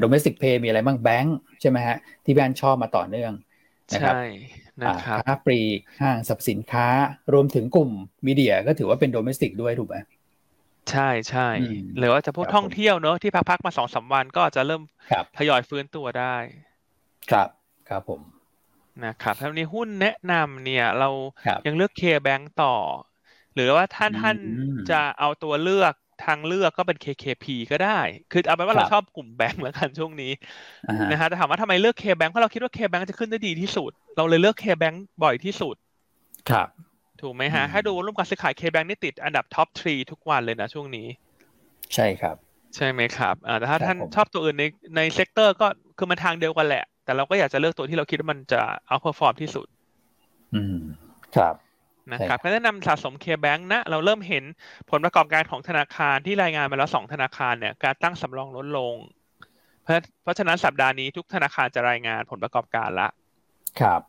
domestic pay มีอะไรบ้างแบงค์ใช่ไหมฮะที่พี่อันชอบมาต่อเนื่องนะครับใช่นะครับค้าปลีกห้างสรรพสินค้ารวมถึงกลุ่มมีเดียก็ถือว่าเป็น domestic ด้วยถูกไหมใช่ใช่หรือว่าจะพูดท่องเที่ยวเนอะที่พักๆมาสองสาวันก็จะเริ่มทยอยฟื้นตัวได้ ครับครับผมนะครับแล้วนี้หุ้นแนะนำเนี่ยเรายังเลือกเคแบงต่อ หรือว่าท่านท่านจะเอาตัวเลือกทางเลือกก็เป็น KKP ก็ได้ คือเอาเป็นว่าเราชอบกลุ่มแบงก์แล้วกันช่วงนี้นะฮะแต่ถามว่าทำไมเลือก K-Bank เพราะเราคิดว่า K-Bank จะขึ้นได้ดีที่สุด เราเลยเลือก K-Bank บ่อยที่สุด ครับ ถูกไหมฮะ ถ้าดู volume การซื้อขาย K-Bank นี่ติดอันดับ top three ทุกวันเลยนะช่วงนี้ ใช่ครับ ใช่ไหมครับอ่าแต่ถ้าท่านชอบตัวอื่นในใน sector ก็คือมันทางเดียวกันแหละ แต่เราก็อยากจะเลือกตัวที่เราคิดว่ามันจะ outperform ที่สุด อืม ครับ นะครับแนะนำสะสมเคแบงค์นะ เราเริ่มเห็นผลประกอบการของธนาคารที่รายงานมาแล้วสองธนาคารเนี่ยการตั้งสำรองลดลง เพราะเพราะฉะนั้นสัปดาห์นี้ทุกธนาคารจะรายงานผลประกอบการละ ครับ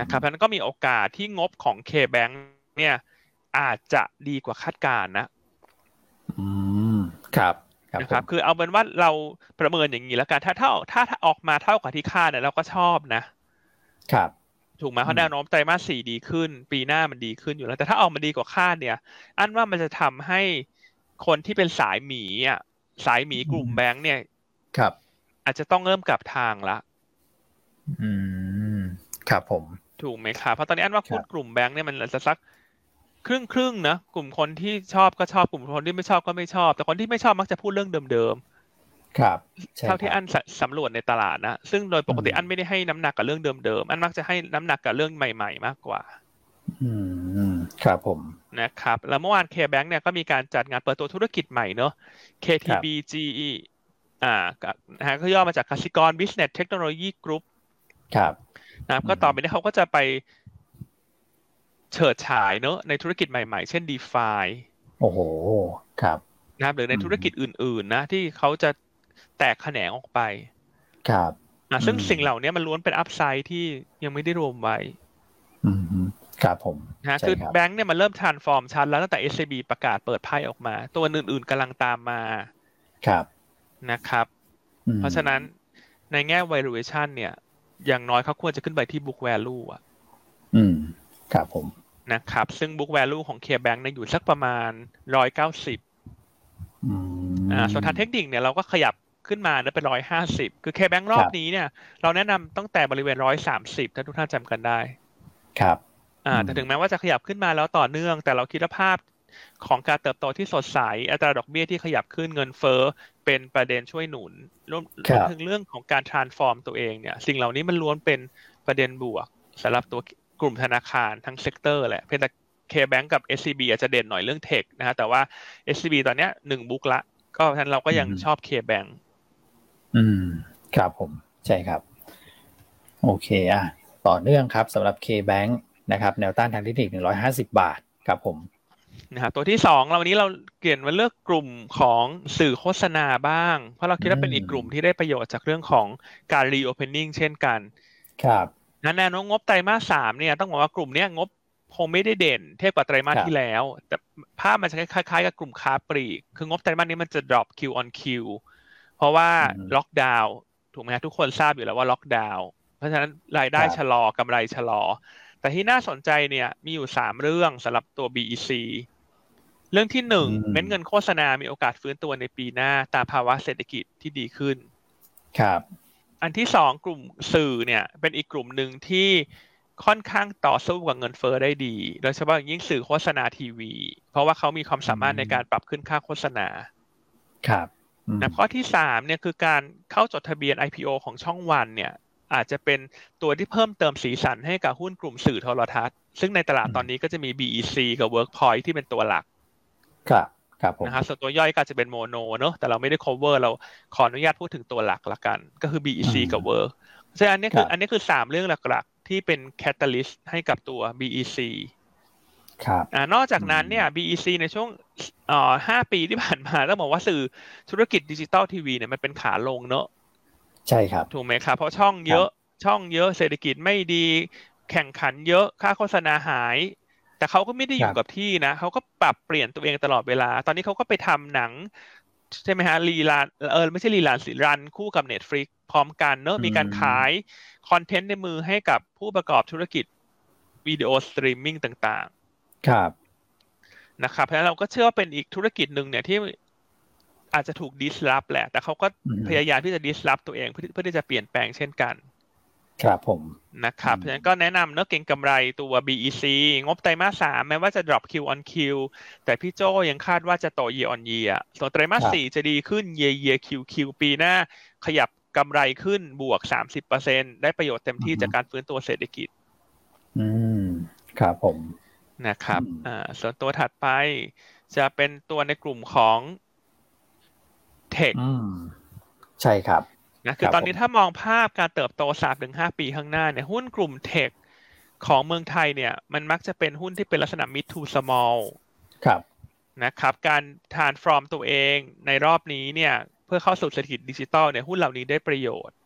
นะครับเพราะนั้นก็มีโอกาสที่งบของเคแบงค์เนี่ยอาจจะดีกว่าคาดการณ์นะ อืม ครับนะครับ คือเอาเป็นว่าเราประเมินอย่างนี้แล้วกัน ถ้าถ้าถ้าถ้าออกมาเท่ากับที่คาดเนี่ยเราก็ชอบนะ ครับ ถูกไหมเพราะแนวโน้มไตรมาสสี่ดีขึ้น ปีหน้ามันดีขึ้นอยู่แล้ว แต่ถ้าออกมาดีกว่าคาดเนี่ย อันว่ามันจะทำให้คนที่เป็นสายหมีอะสายหมีกลุ่มแบงค์เนี่ยครับ อาจจะต้องเริ่มกลับทางละอืมครับผม ถูกไหมครับเพราะตอนนี้อันว่าคุณกลุ่มแบงค์เนี่ยมันจะสักครึ่งครึ่งนะกลุ่มคนที่ชอบก็ชอบกลุ่มคนที่ไม่ชอบก็ไม่ชอบ แต่คนที่ไม่ชอบมักจะพูดเรื่องเดิม ครับเท่าที่อันสำรวจในตลาดนะ ซึ่งโดยปกติอันไม่ได้ให้น้ำหนักกับเรื่องเดิมๆ อันมักจะให้น้ำหนักกับเรื่องใหม่ๆ มากกว่า อืม ครับผม นะครับ แล้วเมื่อวาน KBank เนี่ยก็มีการจัดงานเปิดตัวธุรกิจใหม่เนอะ KTBG อ่านะฮะก็ย่อมาจากกสิกร Business Technology Group ครับนะครับก็ต่อไปนี้เขาก็จะไปเฉิดฉายเนอะในธุรกิจใหม่ๆ เช่น DeFi โอ้โห ครับนะครับหรือในธุรกิจอื่นๆ นะ ที่เขาจะ แตกแขนงออกไป ครับอ่าซึ่งสิ่งเหล่านี้มันล้วนเป็นอัพไซด์ที่ยังไม่ได้รวมไว้ อืมครับผมนะคือแบงค์เนี่ยมันเริ่มทรานส์ฟอร์มชันแล้วตั้งแต่ SCB ประกาศเปิดไพ่ออกมา ตัวอื่นๆกำลังตามมา ครับ นะครับ เพราะฉะนั้นในแง่ valuation เนี่ย อย่างน้อยเขาควรจะขึ้นไปที่ book value อะ อืม ครับผม นะครับ ซึ่ง book value ของ KBank เนี่ยอยู่สักประมาณร้อยเก้าสิบอ่า ส่วนทางเทคนิคเนี่ยเราก็ขยับ ขึ้นมาเนี่ยเป็นร้อยห้าสิบคือ KBank รอบนี้เนี่ย เราแนะนำตั้งแต่บริเวณร้อยสามสิบถ้าทุกท่านจำกันได้ ครับ อ่าแต่ถึงแม้ว่าจะขยับขึ้นมาแล้วต่อเนื่อง แต่เราคิดว่าภาพของการเติบโตที่สดใส อัตราดอกเบี้ยที่ขยับขึ้นเงินเฟ้อเป็นประเด็นช่วยหนุนรวมถึงเรื่องของการ transform ตัวเองเนี่ย สิ่งเหล่านี้มันล้วนเป็นประเด็นบวกสำหรับตัวกลุ่มธนาคารทั้ง sector แหละเพียงแต่ K-Bank กับ SCB อาจจะเด่นหน่อยเรื่อง tech นะฮะแต่ว่า SCB ตอนเนี้ยหนึ่งบุ๊กละ ก็ฉะนั้นเราก็ยังชอบ K-Bank อืม ครับผม ใช่ครับ โอเค อะ ต่อเนื่องครับสำหรับ K-Bank นะครับ แนวต้านทางเทคนิคหนึ่งร้อยห้าสิบาท ครับผมนะครับตัวที่สองเราวันนี้เราเปลี่ยนมาเลือกกลุ่มของสื่อโฆษณาบ้าง เพราะเราคิดว่าเป็นอีกกลุ่มที่ได้ประโยชน์จากเรื่องของการรีโอเพนนิ่งเช่นกัน ครับนั้นแนวโน้มงบไตรมาสสามเนี่ยต้องบอกว่ากลุ่มนี้งบคงไม่ได้เด่น เทียบกับไตรมาสที่แล้ว แต่ภาพมันจะคล้ายๆกับกลุ่มค้าปลีก คืองบไตรมาสนี้มันจะ drop Q on Q เพราะว่าล็อกดาวน์ถูกไหมฮะทุกคนทราบอยู่แล้วว่าล็อกดาวน์เพราะฉะนั้นรายได้ชะลอกำไรชะลอ แต่ที่น่าสนใจเนี่ยมีอยู่สามเรื่องสำหรับตัว BEC เรื่องที่หนึ่งเม็ดเงินโฆษณา มีโอกาสฟื้นตัวในปีหน้าตามภาวะเศรษฐกิจที่ดีขึ้น ครับ อันที่สองกลุ่มสื่อเนี่ย เป็นอีกกลุ่มหนึ่งที่ค่อนข้างต่อสู้กับเงินเฟอ้อได้ดี โดยเฉพาะยิ่งสื่อโฆษณาทีวี เพราะว่าเขามีความสามารถในการปรับขึ้นค่าโฆษณา ครับ นะข้อที่สามเนี่ยคือการเข้าจดทะเบียน IPO ของช่องวันเนี่ยอาจจะเป็นตัวที่เพิ่มเติมสีสันให้กับหุ้นกลุ่มสื่อโทรทัศน์ ซึ่งในตลาดตอนนี้ก็จะมี BEC กับ Workpoint ที่เป็นตัวหลัก ครับ ครับผมนะครับส่วนตัวย่อยก็จะเป็นโมโนเนอะแต่เราไม่ได้ cover เราขออนุญาตพูดถึงตัวหลักละกัน ก็คือ BEC กับ Work ฉะนั้นอันนี้คืออันนี้คือสามเรื่องหลักๆ ที่เป็น catalyst ให้กับตัว BEC ครับอ่านอกจากนั้นเนี่ย BEC ในช่วงเอ่อห้าปีที่ผ่านมาต้องบอกว่าสื่อธุรกิจดิจิตอลทีวีเนี่ยมันเป็นขาลงเนอะใช่ครับ ถูกไหมครับ เพราะช่องเยอะช่องเยอะเศรษฐกิจไม่ดีแข่งขันเยอะค่าโฆษณาหาย แต่เขาก็ไม่ได้อยู่กับที่นะเขาก็ปรับเปลี่ยนตัวเองตลอดเวลา ตอนนี้เขาก็ไปทำหนัง ใช่ไหมฮะ rerun เออไม่ใช่ rerun สิ run คู่กับ Netflix พร้อมกันเนอะมีการขาย content ในมือให้กับผู้ประกอบธุรกิจวิดีโอสตรีมมิ่งต่างๆ ครับนะครับเพราะฉะนั้นเราก็เชื่อว่าเป็นอีกธุรกิจหนึ่งเนี่ยที่อาจจะถูก disrupt แหละ แต่เขาก็พยายามที่จะ disrupt ตัวเองเพื่อที่จะเปลี่ยนแปลงเช่นกัน ครับผมนะครับเพราะฉะนั้นก็แนะนำเนอะเก็งกำไรตัว BEC งบไตรมาสสามแม้ว่าจะ drop Q on Q แต่พี่โจยังคาดว่าจะโต year on year ส่วนไตรมาสสี่จะดีขึ้น year year Q Q ปีหน้า ขยับกำไรขึ้นบวก30%ได้ประโยชน์เต็มที่จากการฟื้นตัวเศรษฐกิจ อืม ครับผม นะครับอ่าส่วนตัวถัดไปจะเป็นตัวในกลุ่มของเทคใช่ครับนะคือตอนนี้ถ้ามองภาพการเติบโตสามถึงห้าปีข้างหน้าเนี่ยหุ้นกลุ่มเทคของเมืองไทยเนี่ย มันมักจะเป็นหุ้นที่เป็นลักษณะ mid to small ครับนะครับ การ transform ตัวเองในรอบนี้เนี่ย เพื่อเข้าสู่เศรษฐกิจดิจิตอลเนี่ยหุ้นเหล่านี้ได้ประโยชน์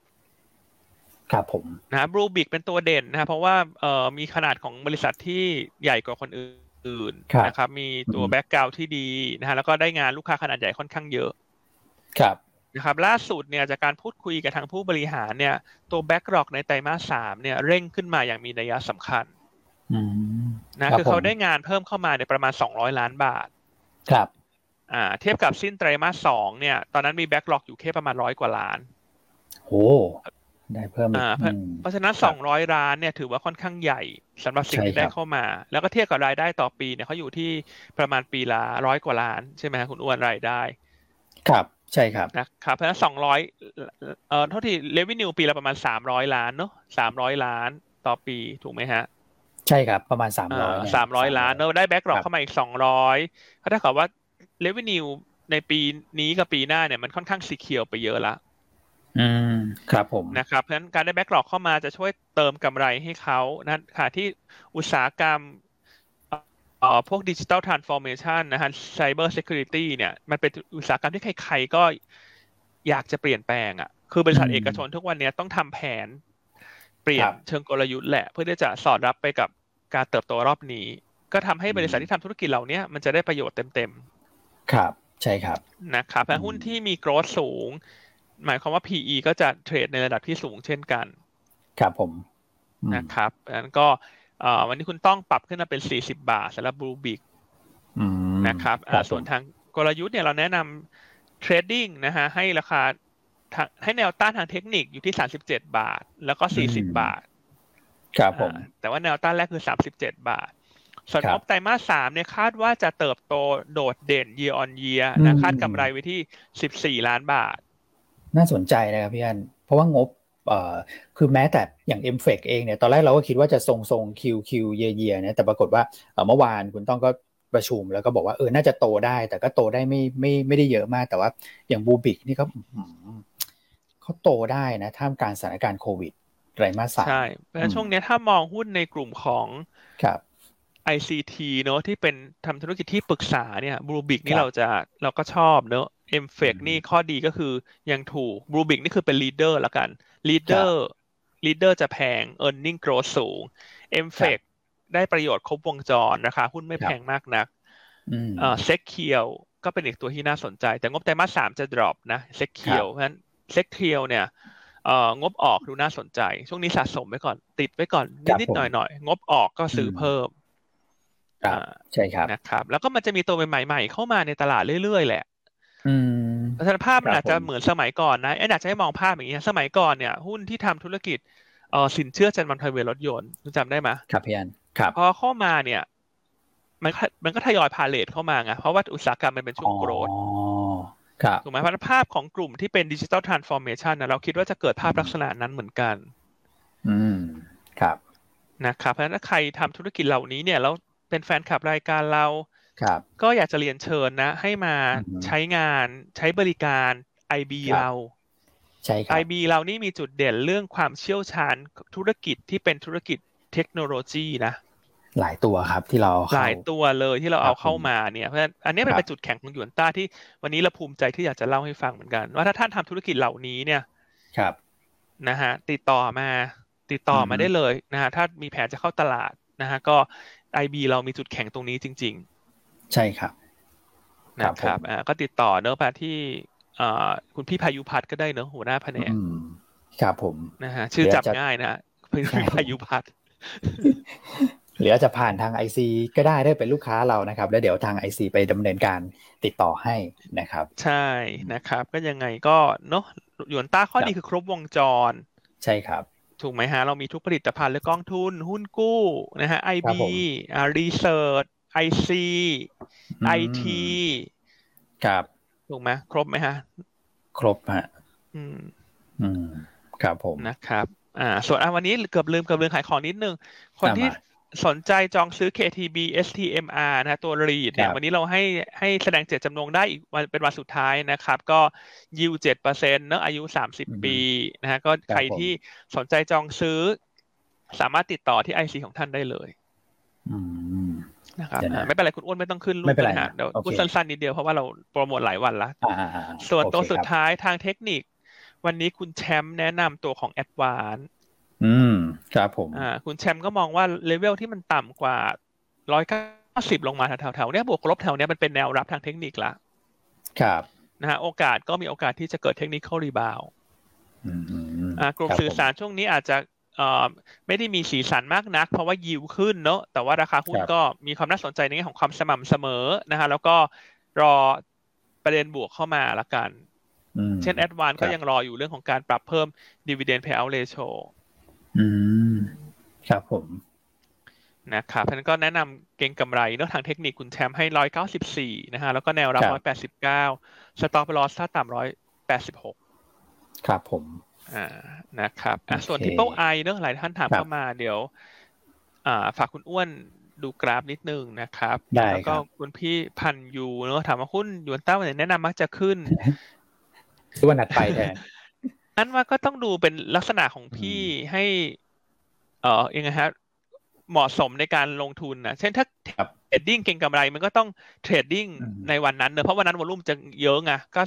ครับผมนะบลูบิกเป็นตัวเด่นนะเพราะว่าเอ่อมีขนาดของบริษัทที่ใหญ่กว่าคนอื่นนะครับ มีตัว background ที่ดีนะฮะแล้วก็ได้งานลูกค้าขนาดใหญ่ค่อนข้างเยอะ ครับนะครับ ล่าสุดเนี่ยจากการพูดคุยกับทางผู้บริหารเนี่ย ตัว backlog ในไตรมาสสามเนี่ยเร่งขึ้นมาอย่างมีนัยสำคัญนะคือเขาได้งานเพิ่มเข้ามาในประมาณสองร้อยล้านบาท ครับ อ่า เทียบกับสิ้นไตรมาสสองเนี่ย ตอนนั้นมี backlog อยู่แค่ประมาณร้อยกว่าล้านโอ้ ได้เพิ่มอ่าเพราะฉะนั้นสองร้อยล้านเนี่ยถือว่าค่อนข้างใหญ่สำหรับสิ่งที่ได้เข้ามา แล้วก็เทียบกับรายได้ต่อปีเนี่ยเขาอยู่ที่ประมาณปีละร้อยกว่าล้าน ใช่ไหมคุณอ้วนรายได้ ครับใช่ครับนะครับเพราะฉะนั้นสองร้อยเอ่อเทียบ revenue ปีละประมาณสามร้อยล้านเนาะสามร้อยล้านต่อปีถูกไหมฮะใช่ครับ ประมาณสามร้อยสามร้อยล้านเนอะได้ backlog เข้ามาอีกสองร้อยก็เท่ากับว่า revenue ในปีนี้กับปีหน้าเนี่ยมันค่อนข้าง secure ไปเยอะละ อืมครับผมนะครับเพราะฉะนั้นการได้ backlog เข้ามาจะช่วยเติมกำไรให้เขานะขณะที่อุตสาหกรรมเอ่อพวก digital transformation นะฮะ cyber security เนี่ย มันเป็นอุตสาหกรรมที่ใครๆก็อยากจะเปลี่ยนแปลงอะ คือบริษัทเอกชนทุกวันนี้ต้องทำแผน เปลี่ยนเชิงกลยุทธ์แหละ เพื่อที่จะสอดรับไปกับการเติบโตรอบนี้ ก็ทำให้บริษัทที่ทำธุรกิจเหล่านี้มันจะได้ประโยชน์เต็มๆ ครับ ใช่ครับ นะครับและหุ้นที่มี growth สูง หมายความว่า PE ก็จะ trade ในระดับที่สูงเช่นกัน ครับผมนะครับนั้นก็วันนี้คุณต้องปรับขึ้นมาเป็นสี่สิบาทสำหรับบลูบิกนะครับส่วนทางกลยุทธ์เนี่ยเราแนะนำ trading นะฮะให้ราคาให้แนวต้านทางเทคนิคอยู่ที่สามสิบเจ็ดบาท แล้วก็สี่สิบบาท ครับผม แต่ว่าแนวต้านแรกคือสามสิบเจ็ดบาทส่วนงบไตรมาสสามเนี่ยคาดว่าจะเติบโตโดดเด่น year on year นะคาดกำไรไว้ที่สิบสี่ล้านบาท น่าสนใจนะครับพี่อันเพราะว่างบคือแม้แต่อย่าง m f e c เองเนี่ยตอนแรกเราก็คิดว่าจะทรงทรงคิวคิวเยียเยียเนี่ยแต่ปรากฏว่าเมื่อวานคุณต้องก็ประชุมแล้วก็บอกว่าเออน่าจะโตได้ แต่ก็โตได้ไม่ไม่ไม่ได้เยอะมากแต่ว่าอย่างบูบิกนี่เขาเขาโตได้นะท่ามกลางสถานการณ์โควิดไตรมาสสามใช่เพราะช่วงนี้ถ้ามองหุ้นในกลุ่มของครับ ICT เนอะที่เป็นทำธุรกิจที่ปรึกษาเนี่ยบูบิกนี่เราจะเราก็ชอบเนอะ MFEC นี่ข้อดีก็คือยังถูกบลูบิกนี่คือเป็นลีดเดอร์ละกันลีดเดอร์ลีดเดอร์จะแพง e a r n i n g growth สูง MFEC ได้ประโยชน์ครบวงจรราคาหุ้นไม่แพงมากนัก SECURE ก็เป็นอีกตัวที่น่าสนใจ แต่งบไตรมาสสามจะ drop นะ SECURE เพราะฉะนั้น SECURE เนี่ยงบออกดูน่าสนใจ ช่วงนี้สะสมไว้ก่อน ติดไว้ก่อนนิดๆหน่อยๆงบออกก็ซื้อเพิ่ม ใช่ครับนะครับ แล้วก็มันจะมีตัวใหม่ๆเข้ามาในตลาดเรื่อยๆแหละพัฒนภาพมันอาจจะเหมือนสมัยก่อนนะไอ้อยากจะให้มองภาพอย่างนี้สมัยก่อนเนี่ย หุ้นที่ทำธุรกิจเออสินเชื่อจันมันทเวรถยนต์คุณจำได้ไหมครับพี่อันครับพอเข้ามาเนี่ย มันมันก็ทยอยพาเลทเข้ามาไงเพราะว่าอุตสาหกรรมมันเป็นช่วงโกรธถูกไหมพัฒนภาพของกลุ่มที่เป็นดิจิทัลทรานส์ฟอร์เมชันนะเราคิดว่าจะเกิดภาพลักษณะนั้นเหมือนกัน อืมครับนะครับเพราะฉะนั้นถ้าใครทำธุรกิจเหล่านี้เนี่ยแล้ว เป็นแฟนคลับรายการเราครับ ก็อยากจะเรียนเชิญนะ ให้มาใช้งานใช้บริการ IB เราใช่ครับ IB เรานี่มีจุดเด่นเรื่องความเชี่ยวชาญธุรกิจที่เป็นธุรกิจเทคโนโลยีนะหลายตัวครับที่เราหลายตัวเลยที่เราเอาเข้ามาเนี่ยเพราะฉะนั้นอันนี้เป็นจุดแข็งของหยวนต้าที่วันนี้เราภูมิใจที่อยากจะเล่าให้ฟังเหมือนกัน ว่าถ้าท่านทำธุรกิจเหล่านี้เนี่ยครับนะฮะติดต่อมาติดต่อมาได้เลยนะฮะถ้ามีแผนจะเข้าตลาดนะฮะก็ ไอบีเรามีจุดแข็งตรงนี้จริง ๆ ใช่ครับนะครับอ่าก็ติดต่อเนอะไปที่อ่าคุณพี่พายุพัฒก็ได้เนอะหัวหน้าแผนกครับผมนะฮะชื่อจับง่ายนะพี่พายุพัฒหรือจะผ่านทางไอซีก็ได้ได้เป็นลูกค้าเรานะครับ แล้วเดี๋ยวทางไอซีไปดำเนินการติดต่อให้นะครับ ใช่นะครับ ก็ยังไงก็เนาะหยวนต้าข้อนี้คือครบวงจร ใช่ครับ ถูกไหมฮะ เรามีทุกผลิตภัณฑ์และกองทุน หุ้นกู้นะฮะไอบีอ่ารีเสิร์ชไอซีไอทีครับถูกไหมครบไหมฮะ ครบฮะอืม อืม ครับผมนะครับ อ่า ส่วนอ่วันนี้เกือบลืมเกือบลืมขายของนิดนึง คนที่ สนใจจองซื้อ KTB STMR นะตัวรีดเนี่ยวันนี้เราให้ให้แสดงเจตจำนงได้อีกวันเป็นวันสุดท้ายนะครับ ก็ยิวเจ็ดเปอร์เซ็นต์เนอะอายุสามสิบปีนะฮะก็ใครที่สนใจจองซื้อ สามารถติดต่อที่ไอซีของท่านได้เลยนะครับไม่เป็นไรคุณอ้วนไม่ต้องขึ้นรูปนะฮะเดี๋ยวพูดสั้นๆนิดเดียวเพราะว่าเราโปรโมทหลายวันละส่วนตัวสุดท้ายทางเทคนิค วันนี้คุณแชมป์แนะนำตัวของแอดวาน อืมครับผมอ่าคุณแชมป์ก็มองว่าเลเวลที่มันต่ำกว่าร้อยเก้าสิบลงมาแถวๆเนี้ยบวกลบแถวเนี้ยมันเป็นแนวรับทางเทคนิคละครับนะฮะโอกาสก็มีโอกาสที่จะเกิด technical rebound อ่ากลุ่มสื่อสารช่วงนี้อาจจะเอ่อไม่ได้มีสีสันมากนัก เพราะว่ายิวขึ้นเนอะแต่ว่าราคาหุ้นก็มีความน่าสนใจในแง่ของความสม่ำเสมอนะฮะแล้วก็รอประเด็นบวกเข้ามาละกัน เช่น ADVANC ก็ยังรออยู่เรื่องของการปรับเพิ่ม dividend payout ratio อืมครับผมนะครับเพราะนั้นก็แนะนำเก็งกำไรเนอะทางเทคนิคคุณแชมป์ให้ร้อยเก้าสิบสี่นะฮะแล้วก็แนวรับร้อยแปดสิบเก้า stop loss ถ้าต่ำร้อยแปดสิบหกครับผมอ่านะครับอะส่วน Triple I เนอะหลายท่านถามเข้ามาเดี๋ยว อ่า ฝากคุณอ้วนดูกราฟนิดนึงนะครับได้แล้วคก็รับคุณพี่พันยูเนอะถามว่าหุ้นหยวนต้าวันไหนแนะนำมักจะขึ้นคือวันนัดไปแทน อันว่าก็ต้องดูเป็นลักษณะของพี่ให้ เอ่อยังไงฮะเหมาะสมในการลงทุนนะเช่นถ้าครับเทรดดิ้งเก่งกำไรมันก็ต้องเทรดดิ้งอืมในวันนั้นเนอะเพราะวันนั้นวอลุ่มจะเยอะไงก็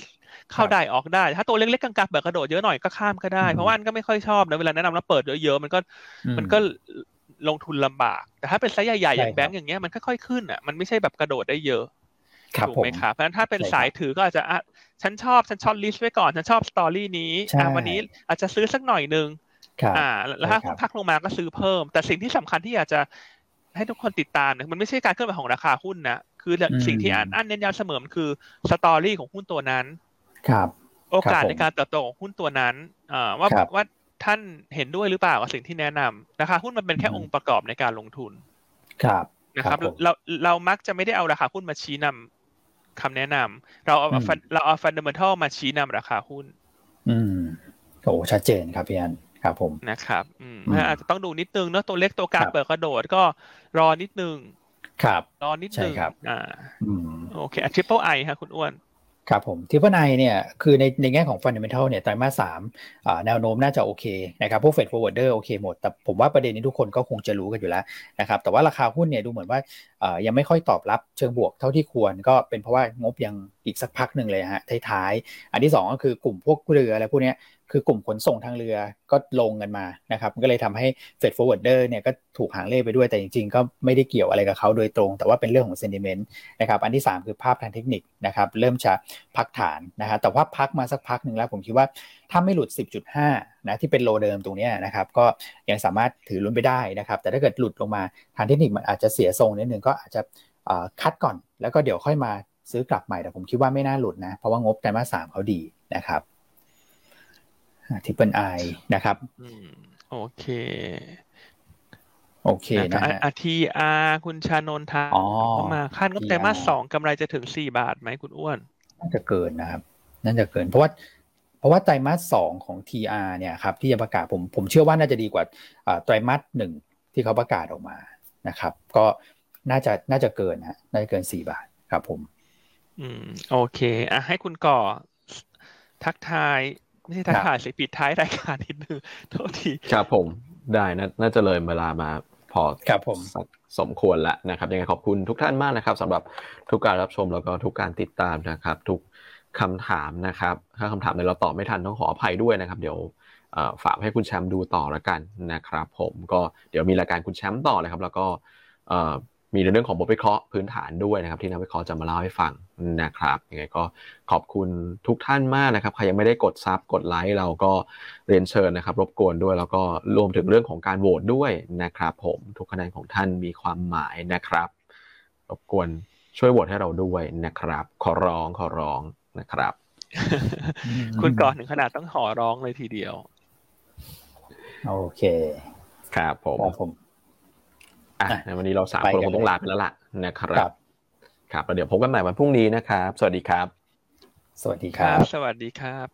เข้าครับได้ออกได้ ถ้าตัวเล็กๆกลางๆแบบกระโดดเยอะหน่อยก็ข้ามก็ได้อืมเพราะว่าอันก็ไม่ค่อยชอบนะเวลาแนะนำแล้วเปิดเยอะๆมันก็อืมันก็ลงทุนลำบาก แต่ถ้าเป็นไซส์ใหญ่ๆใช่อย่างครับแบงก์อย่างเงี้ยมันค่อยๆขึ้นอะมันไม่ใช่แบบกระโดดได้เยอะครับ ถูกผมไหมครับเพราะฉะนั้นถ้าเป็นใช่ครับสายถือก็อาจจะอะฉันชอบฉันชอบ list ไว้ก่อน ฉันชอบ story นี้ใช่อะวันนี้อาจจะซื้อสักหน่อยนึงครับอ่าแล้วถ้าใช่ครับหุ้นพักลงมาก็ซื้อเพิ่ม แต่สิ่งที่สำคัญที่อยากจะให้ทุกคนติดตามเนี่ยมันไม่ใช่การเคลื่อนไหวของราคาหุ้นนะคือสิ่งที่อันอันเน้นย้ำเสมอมันคือ story ของหุ้นตัวนั้นครับโอกาสครับผมในการเติบโตของหุ้นตัวนั้นอ่าว่าครับว่าท่านเห็นด้วยหรือเปล่ากับสิ่งที่แนะนำราคาหุ้นมันเป็นแค่อืมองค์ประกอบในการลงทุน ครับนะครับผมเราเรามักจะไม่ได้เอาราคาหุ้นมาชี้นำ คำแนะนำเราเอาอืม fun เราเอา fundamental มาชี้นำราคาหุ้น อืมโอ้ชัดเจนครับพี่อันครับผมนะครับ อืมอืมอาจจะต้องดูนิดนึงเนอะตัวเล็กตัวกลางครับเปิดกระโดดก็รอนิดนึง ครับ รอนิดนึงใช่ครับอ่าอืมโอเค Triple I ฮะคุณอ้วน ครับผม Triple i เนี่ยคือในในแง่ของ fundamental เนี่ยไตรมาสสามแนวโน้มน่าจะโอเคนะครับพวก freight forwarder โอเคหมด แต่ผมว่าประเด็นนี้ทุกคนก็คงจะรู้กันอยู่แล้วนะครับแต่ว่าราคาหุ้นเนี่ยดูเหมือนว่ายังไม่ค่อยตอบรับเชิงบวกเท่าที่ควรก็เป็นเพราะว่างบยังอีกสักพักหนึ่งเลยฮะท้ายๆ อันที่สองก็คือกลุ่มพวกเรืออะไรพวกเนี้ย คือกลุ่มขนส่งทางเรือก็ลงกันมานะครับก็เลยทำให้ freight forwarder เนี่ยก็ถูกหางเลขไปด้วยแต่จริงๆ ก็ไม่ได้เกี่ยวอะไรกับเขาโดยตรง แต่ว่าเป็นเรื่องของ sentimentนะครับอันที่ 3 คือภาพทางเทคนิคนะครับเริ่มจะพักฐานนะฮะแต่ว่าพักมาสักพักหนึ่งแล้วผมคิดว่าถ้าไม่หลุด 10.5นะที่เป็นโลเดิมตรงนี้นะครับก็ยังสามารถถือลุ้นไปได้นะครับแต่ถ้าเกิดหลุดลงมาทางเทคนิคมันอาจจะเสียทรงนิดนึงก็อาจจะคัดก่อน แล้วก็เดี๋ยวค่อยมาซื้อกลับใหม่แต่ผมคิดว่าไม่น่าหลุดนะเพราะว่างบไตรมาสสามเขาดีนะครับ ทิปเปิลไอนะครับอืมโอเค โอเคนะฮะอาทีอาคุณชานนท์ทาอ๋อเข้ามาคาดงบไตรมาส TR สองกำไรจะถึงสี่บาทไหมคุณอ้วน น่าจะเกินนะครับ น่าจะเกิน เพราะว่าเพราะว่าไตรมาสสองของ TR เนี่ยครับที่จะประกาศผมผมเชื่อว่าน่าจะดีกว่าอ่าไตรมาสหนึ่งที่เขาประกาศออกมานะครับ ก็น่าจะน่าจะเกินฮะน่าจะเกินสี่บาทครับผม อืม โอเคอะให้คุณก่อทักทาย ไม่ใช่ทักทายสิปิดท้ายรายการนิดนึงโทษทีครับผมได้นะน่าจะเลยเวลามาพอครับผมสักสมควรแล้วนะครับ ยังไงขอบคุณทุกท่านมากนะครับสำหรับทุกการรับชมแล้วก็ทุกการติดตามนะครับ ทุกคำถามนะครับ ถ้าคำถามใดเราตอบไม่ทันต้องขออภัยด้วยนะครับ เดี๋ยวเอ่อฝากให้คุณแชมป์ดูต่อละกันนะครับ ผมก็เดี๋ยวมีรายการคุณแชมป์ต่อเลยครับ แล้วก็เอ่อ มีในเรื่องของบทวิเคราะห์พื้นฐานด้วยนะครับ ที่นักวิเคราะห์จะมาเล่าให้ฟังนะครับยังไงก็ขอบคุณทุกท่านมากนะครับใครยังไม่ได้กดซับกดไลค์เราก็เรียนเชิญนะครับ รบกวนด้วย แล้วก็รวมถึงเรื่องของการโหวตด้วยนะครับ ผมทุกคะแนนของท่านมีความหมายนะครับ รบกวนช่วยโหวตให้เราด้วยนะครับ ขอร้องขอร้องนะครับ คุณก่อถึงขนาดต้องขอร้องเลยทีเดียว โอเค ครับผมครับผม อะอะในวันนี้เราสามไปคนกันคงต้องเลยลาไปแล้วล่ะนะครัครับบครับแล้วเดี๋ยวพบกันใหม่วันพรุ่งนี้นะครับ สวัสดีครับ สวัสดีคครัรับบสวัสดีครับ